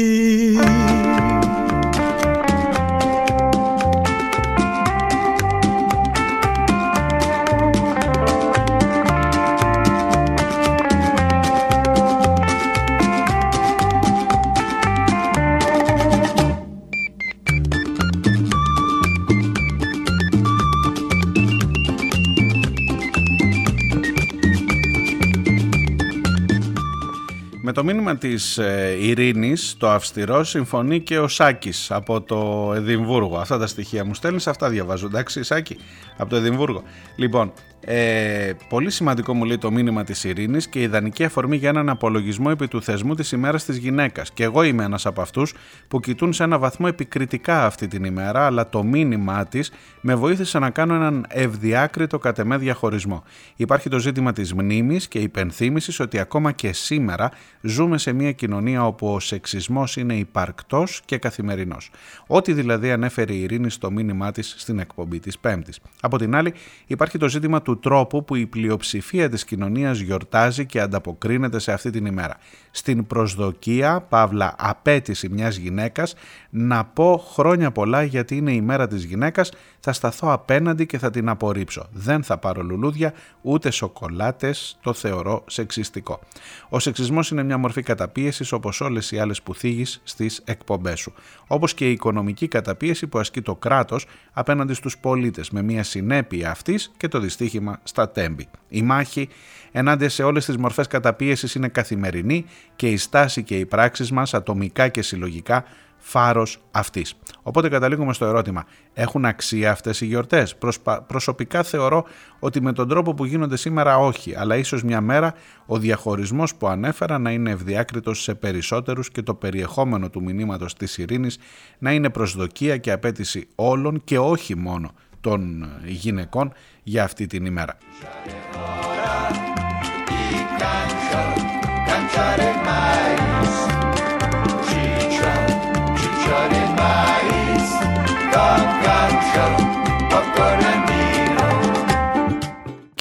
Με το μήνυμα της ε, Ειρήνης, το αυστηρό, συμφωνεί και ο Σάκης από το Εδιμβούργο. Αυτά τα στοιχεία μου στέλνεις, αυτά διαβάζω. Εντάξει, Σάκη, από το Εδιμβούργο. Λοιπόν, ε, πολύ σημαντικό μου λέει το μήνυμα της Ειρήνης και ιδανική αφορμή για έναν απολογισμό επί του θεσμού της ημέρας της γυναίκας. Και εγώ είμαι ένας από αυτούς που κοιτούν σε ένα βαθμό επικριτικά αυτή την ημέρα, αλλά το μήνυμά της με βοήθησε να κάνω έναν ευδιάκριτο κατ' εμέ διαχωρισμό. Υπάρχει το ζήτημα της μνήμης και υπενθύμησης ότι ακόμα και σήμερα ζούμε σε μια κοινωνία όπου ο σεξισμός είναι υπαρκτός και καθημερινός. Ό,τι δηλαδή ανέφερε η Ειρήνη στο μήνυμά της στην εκπομπή της Πέμπτης. Από την άλλη υπάρχει το ζήτημα του τρόπου που η πλειοψηφία της κοινωνίας γιορτάζει και ανταποκρίνεται σε αυτή την ημέρα. Στην προσδοκία, παύλα απέτηση μιας γυναίκας, να πω χρόνια πολλά γιατί είναι η μέρα της γυναίκας, θα σταθώ απέναντι και θα την απορρίψω. Δεν θα πάρω λουλούδια ούτε σοκολάτες, το θεωρώ σεξιστικό. Ο σεξισμός είναι μια μορφή καταπίεσης όπως όλες οι άλλες που θίγεις στις εκπομπές σου. Όπως και η οικονομική καταπίεση που ασκεί το κράτος απέναντι στους πολίτες με μια συνέπεια αυτής και το δυστύχημα στα τέμπη. Η μάχη ενάντια σε όλες τις μορφές καταπίεσης είναι καθημερινή και η στάση και οι πράξεις μας ατομικά και συλλογικά φάρος αυτής. Οπότε καταλήγουμε στο ερώτημα, έχουν αξία αυτές οι γιορτές; Προσπα... Προσωπικά θεωρώ ότι με τον τρόπο που γίνονται σήμερα όχι, αλλά ίσως μια μέρα ο διαχωρισμός που ανέφερα να είναι ευδιάκριτος σε περισσότερους και το περιεχόμενο του μηνύματος της ειρήνης να είναι προσδοκία και απέτηση όλων και όχι μόνο των γυναικών για αυτή την ημέρα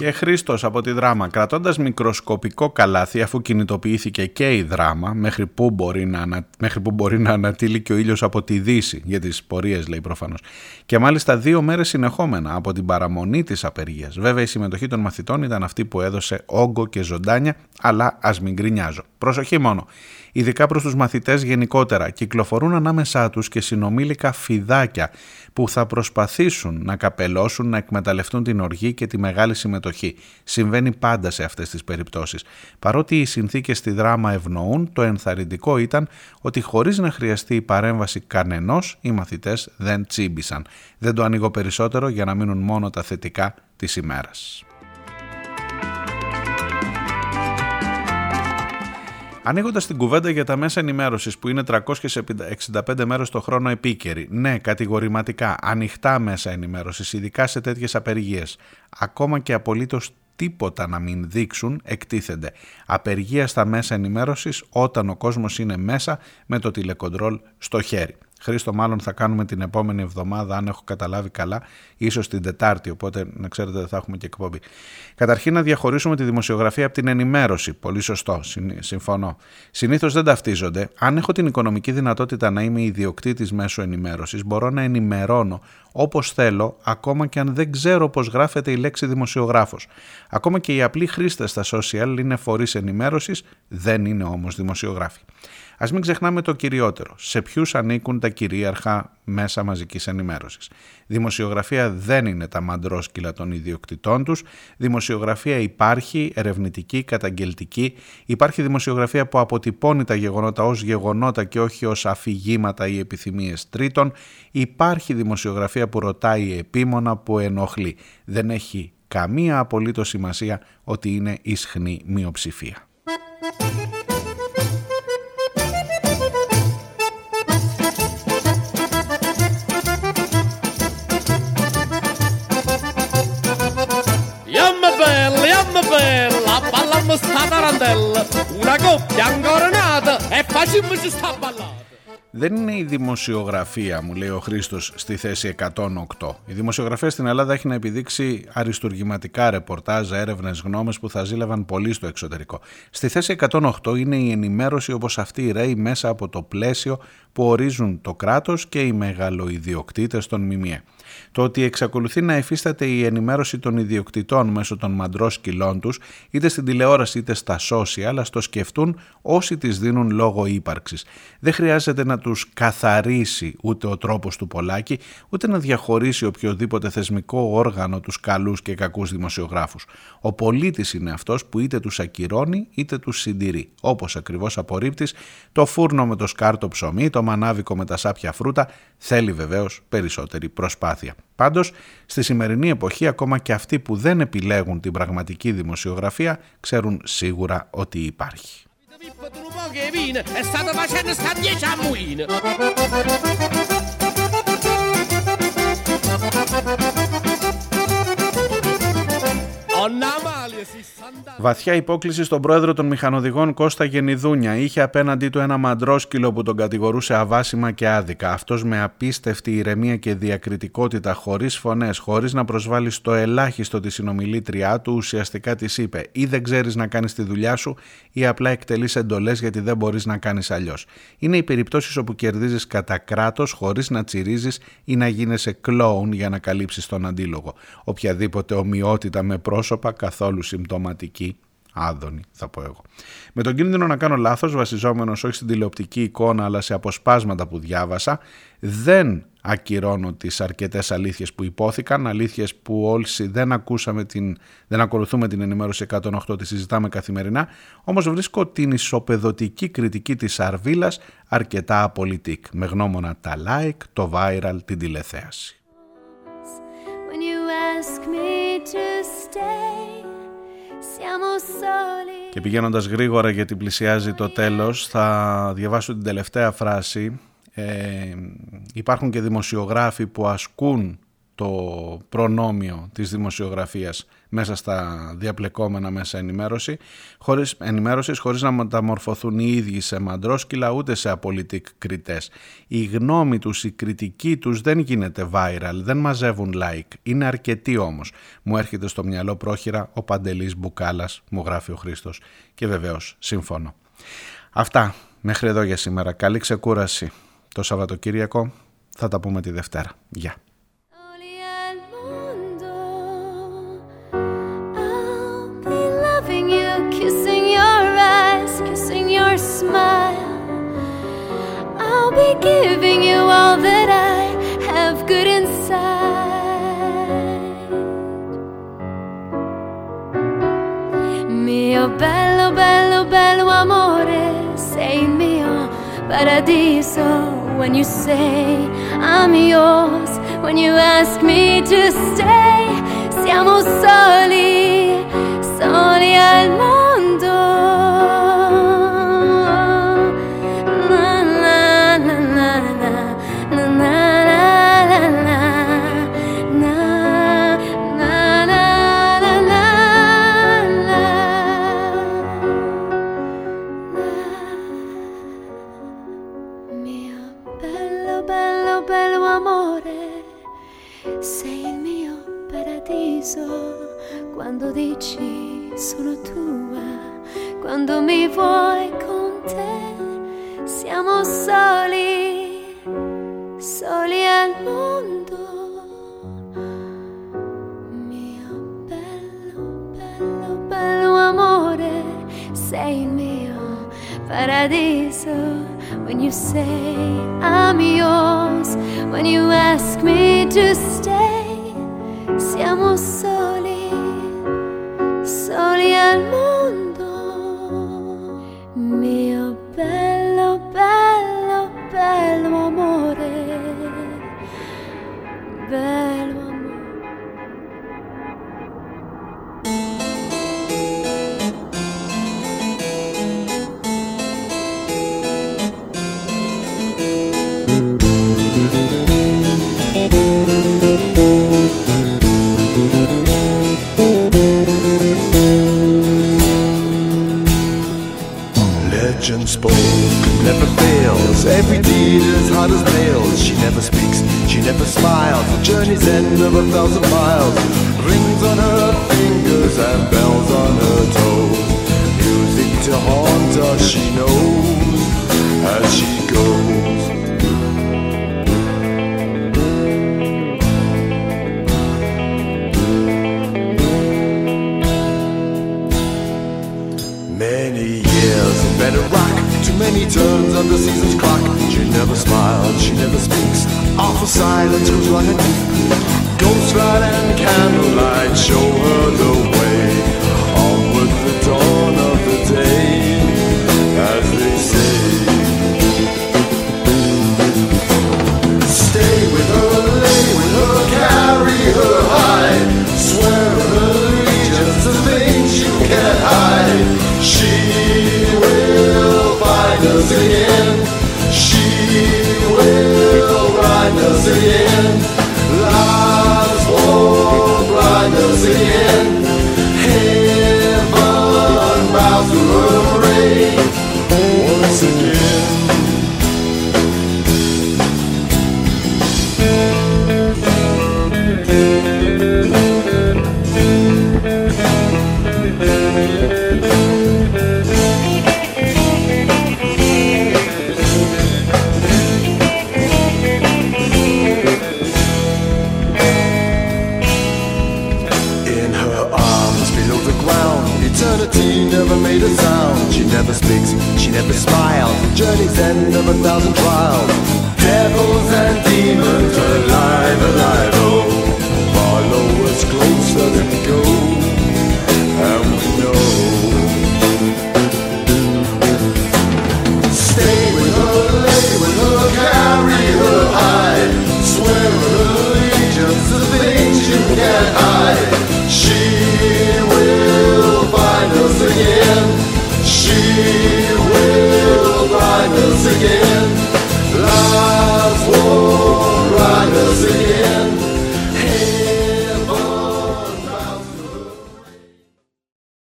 έλεγε Χρήστος από τη δράμα. Κρατώντας μικροσκοπικό καλάθι, αφού κινητοποιήθηκε και η δράμα, μέχρι που μπορεί να, ανα... μέχρι που μπορεί να ανατείλει και ο ήλιος από τη Δύση, για τις πορείες λέει προφανώς. Και μάλιστα δύο μέρες συνεχόμενα από την παραμονή της απεργίας. Βέβαια, η συμμετοχή των μαθητών ήταν αυτή που έδωσε όγκο και ζωντάνια, αλλά ας μην γκρινιάζω. Προσοχή μόνο ειδικά προς τους μαθητές γενικότερα. Κυκλοφορούν ανάμεσά τους και συνομήλικα φιδάκια που θα προσπαθήσουν να καπελώσουν, να εκμεταλλευτούν την οργή και τη μεγάλη συμμετοχή. Συμβαίνει πάντα σε αυτές τις περιπτώσεις. Παρότι οι συνθήκες στη δράμα ευνοούν, το ενθαρρυντικό ήταν ότι χωρίς να χρειαστεί η παρέμβαση κανενός, οι μαθητές δεν τσίμπησαν. Δεν το ανοίγω περισσότερο για να μείνουν μόνο τα θετικά της ημέρας. Ανοίγοντας την κουβέντα για τα μέσα ενημέρωσης που είναι 365 μέρε το χρόνο επίκαιρη, ναι, κατηγορηματικά, ανοιχτά μέσα ενημέρωσης, ειδικά σε τέτοιες απεργίες, ακόμα και απολύτως τίποτα να μην δείξουν, εκτίθενται. Απεργία στα μέσα ενημέρωσης όταν ο κόσμος είναι μέσα με το τηλεκοντρόλ στο χέρι. Χρήστο μάλλον θα κάνουμε την επόμενη εβδομάδα αν έχω καταλάβει καλά, ίσως την Τετάρτη, οπότε να ξέρετε δεν θα έχουμε και εκπομπή. Καταρχήν να διαχωρίσουμε τη δημοσιογραφία από την ενημέρωση. Πολύ σωστό, συμφωνώ. Συνήθως δεν ταυτίζονται. Αν έχω την οικονομική δυνατότητα να είμαι ιδιοκτήτης μέσω ενημέρωσης, μπορώ να ενημερώνω όπως θέλω, ακόμα και αν δεν ξέρω πώς γράφεται η λέξη δημοσιογράφος. Ακόμα και οι απλοί χρήστες στα social είναι φορείς ενημέρωσης, δεν είναι όμως δημοσιογράφοι. Α μην ξεχνάμε το κυριότερο. Σε ποιους ανήκουν τα κυρίαρχα μέσα μαζικής ενημέρωσης. Δημοσιογραφία δεν είναι τα μαντρόσκυλα των ιδιοκτητών τους. Δημοσιογραφία υπάρχει, ερευνητική, καταγγελτική. Υπάρχει δημοσιογραφία που αποτυπώνει τα γεγονότα ως γεγονότα και όχι ως αφηγήματα ή επιθυμίες τρίτων. Υπάρχει δημοσιογραφία που ρωτάει επίμονα, που ενοχλεί. Δεν έχει καμία απολύτως σημασία ότι είναι ισχνή μειοψηφία. Bella, ballammo sta tarantella, una coppia ancora nata e facciamoci sta ballata. Δεν είναι η δημοσιογραφία, μου λέει ο Χρήστος στη θέση 108. Η δημοσιογραφία στην Ελλάδα έχει να επιδείξει αριστουργηματικά ρεπορτάζ, έρευνες, γνώμες που θα ζήλευαν πολύ στο εξωτερικό. Στη θέση 108 είναι η ενημέρωση όπως αυτή ρέει μέσα από το πλαίσιο που ορίζουν το κράτος και οι μεγαλοειδιοκτήτες των ΜΜΕ. Το ότι εξακολουθεί να εφίσταται η ενημέρωση των ιδιοκτητών μέσω των μαντρός σκυλών τους, είτε στην τηλεόραση είτε στα social, αλλά το σκεφτούν όσοι τις δίνουν λόγο ύπαρξης. Δεν χρειάζεται να τους καθαρίσει ούτε ο τρόπος του Πολάκη, ούτε να διαχωρίσει οποιοδήποτε θεσμικό όργανο τους καλούς και κακούς δημοσιογράφους. Ο πολίτης είναι αυτός που είτε τους ακυρώνει είτε τους συντηρεί. Όπως ακριβώς απορρίπτεις, το φούρνο με το σκάρτο ψωμί, το μανάβικο με τα σάπια φρούτα, θέλει βεβαίως περισσότερη προσπάθεια. Πάντως, στη σημερινή εποχή ακόμα και αυτοί που δεν επιλέγουν την πραγματική δημοσιογραφία ξέρουν σίγουρα ότι υπάρχει. Βαθιά υπόκληση στον πρόεδρο των μηχανοδηγών Κώστα Γενιδούνια. Είχε απέναντί του ένα μαντρόσκυλο που τον κατηγορούσε αβάσιμα και άδικα. Αυτός με απίστευτη ηρεμία και διακριτικότητα, χωρίς φωνές, χωρίς να προσβάλλει στο ελάχιστο τη συνομιλήτριά του, ουσιαστικά της είπε: Ή δεν ξέρεις να κάνεις τη δουλειά σου, ή απλά εκτελείς εντολές γιατί δεν μπορείς να κάνεις αλλιώς. Είναι οι περιπτώσεις όπου κερδίζεις κατά κράτος χωρίς να τσιρίζεις ή να γίνεσαι κλόουν για να καλύψεις τον αντίλογο. Οποιαδήποτε ομοιότητα με πρόσωπα καθόλου συμπτωματική άδωνη θα πω εγώ. Με τον κίνδυνο να κάνω λάθος βασιζόμενος όχι στην τηλεοπτική εικόνα αλλά σε αποσπάσματα που διάβασα δεν ακυρώνω τις αρκετές αλήθειες που υπόθηκαν, αλήθειες που όλοι δεν, ακούσαμε την, δεν ακολουθούμε την ενημέρωση 108, τη συζητάμε καθημερινά, όμως βρίσκω την ισοπεδωτική κριτική της Αρβίλας αρκετά απολυτικ, με γνώμονα τα like, το viral, την τηλεθέαση. Και πηγαίνοντας γρήγορα γιατί πλησιάζει το τέλος θα διαβάσω την τελευταία φράση. Ε, υπάρχουν και δημοσιογράφοι που ασκούν το προνόμιο της δημοσιογραφίας μέσα στα διαπλεκόμενα μέσα ενημέρωση, χωρίς, ενημέρωσης χωρίς να μεταμορφωθούν οι ίδιοι σε μαντρόσκυλα ούτε σε απολυτικ κριτές. Η γνώμη τους, η κριτική τους δεν γίνεται viral, δεν μαζεύουν like. Είναι αρκετοί όμως. Μου έρχεται στο μυαλό πρόχειρα ο Παντελής Μπουκάλας, μου γράφει ο Χρήστος. Και βεβαίως συμφωνώ. Αυτά μέχρι εδώ για σήμερα. Καλή ξεκούραση το Σαββατοκύριακο. Θα τα πούμε τη Δευτέρα. Γεια. Smile. I'll be giving you all that I have good inside. Mio bello, bello, bello amore, sei mio paradiso. When you say I'm yours, when you ask me to stay, siamo soli, soli al mondo. Awful silence goes like a. Ghost light and candlelight show her the way. Us again. speaks, she never smiles. Journey's end of a thousand trials. Devils and demons alive, alive, oh. Follow us close.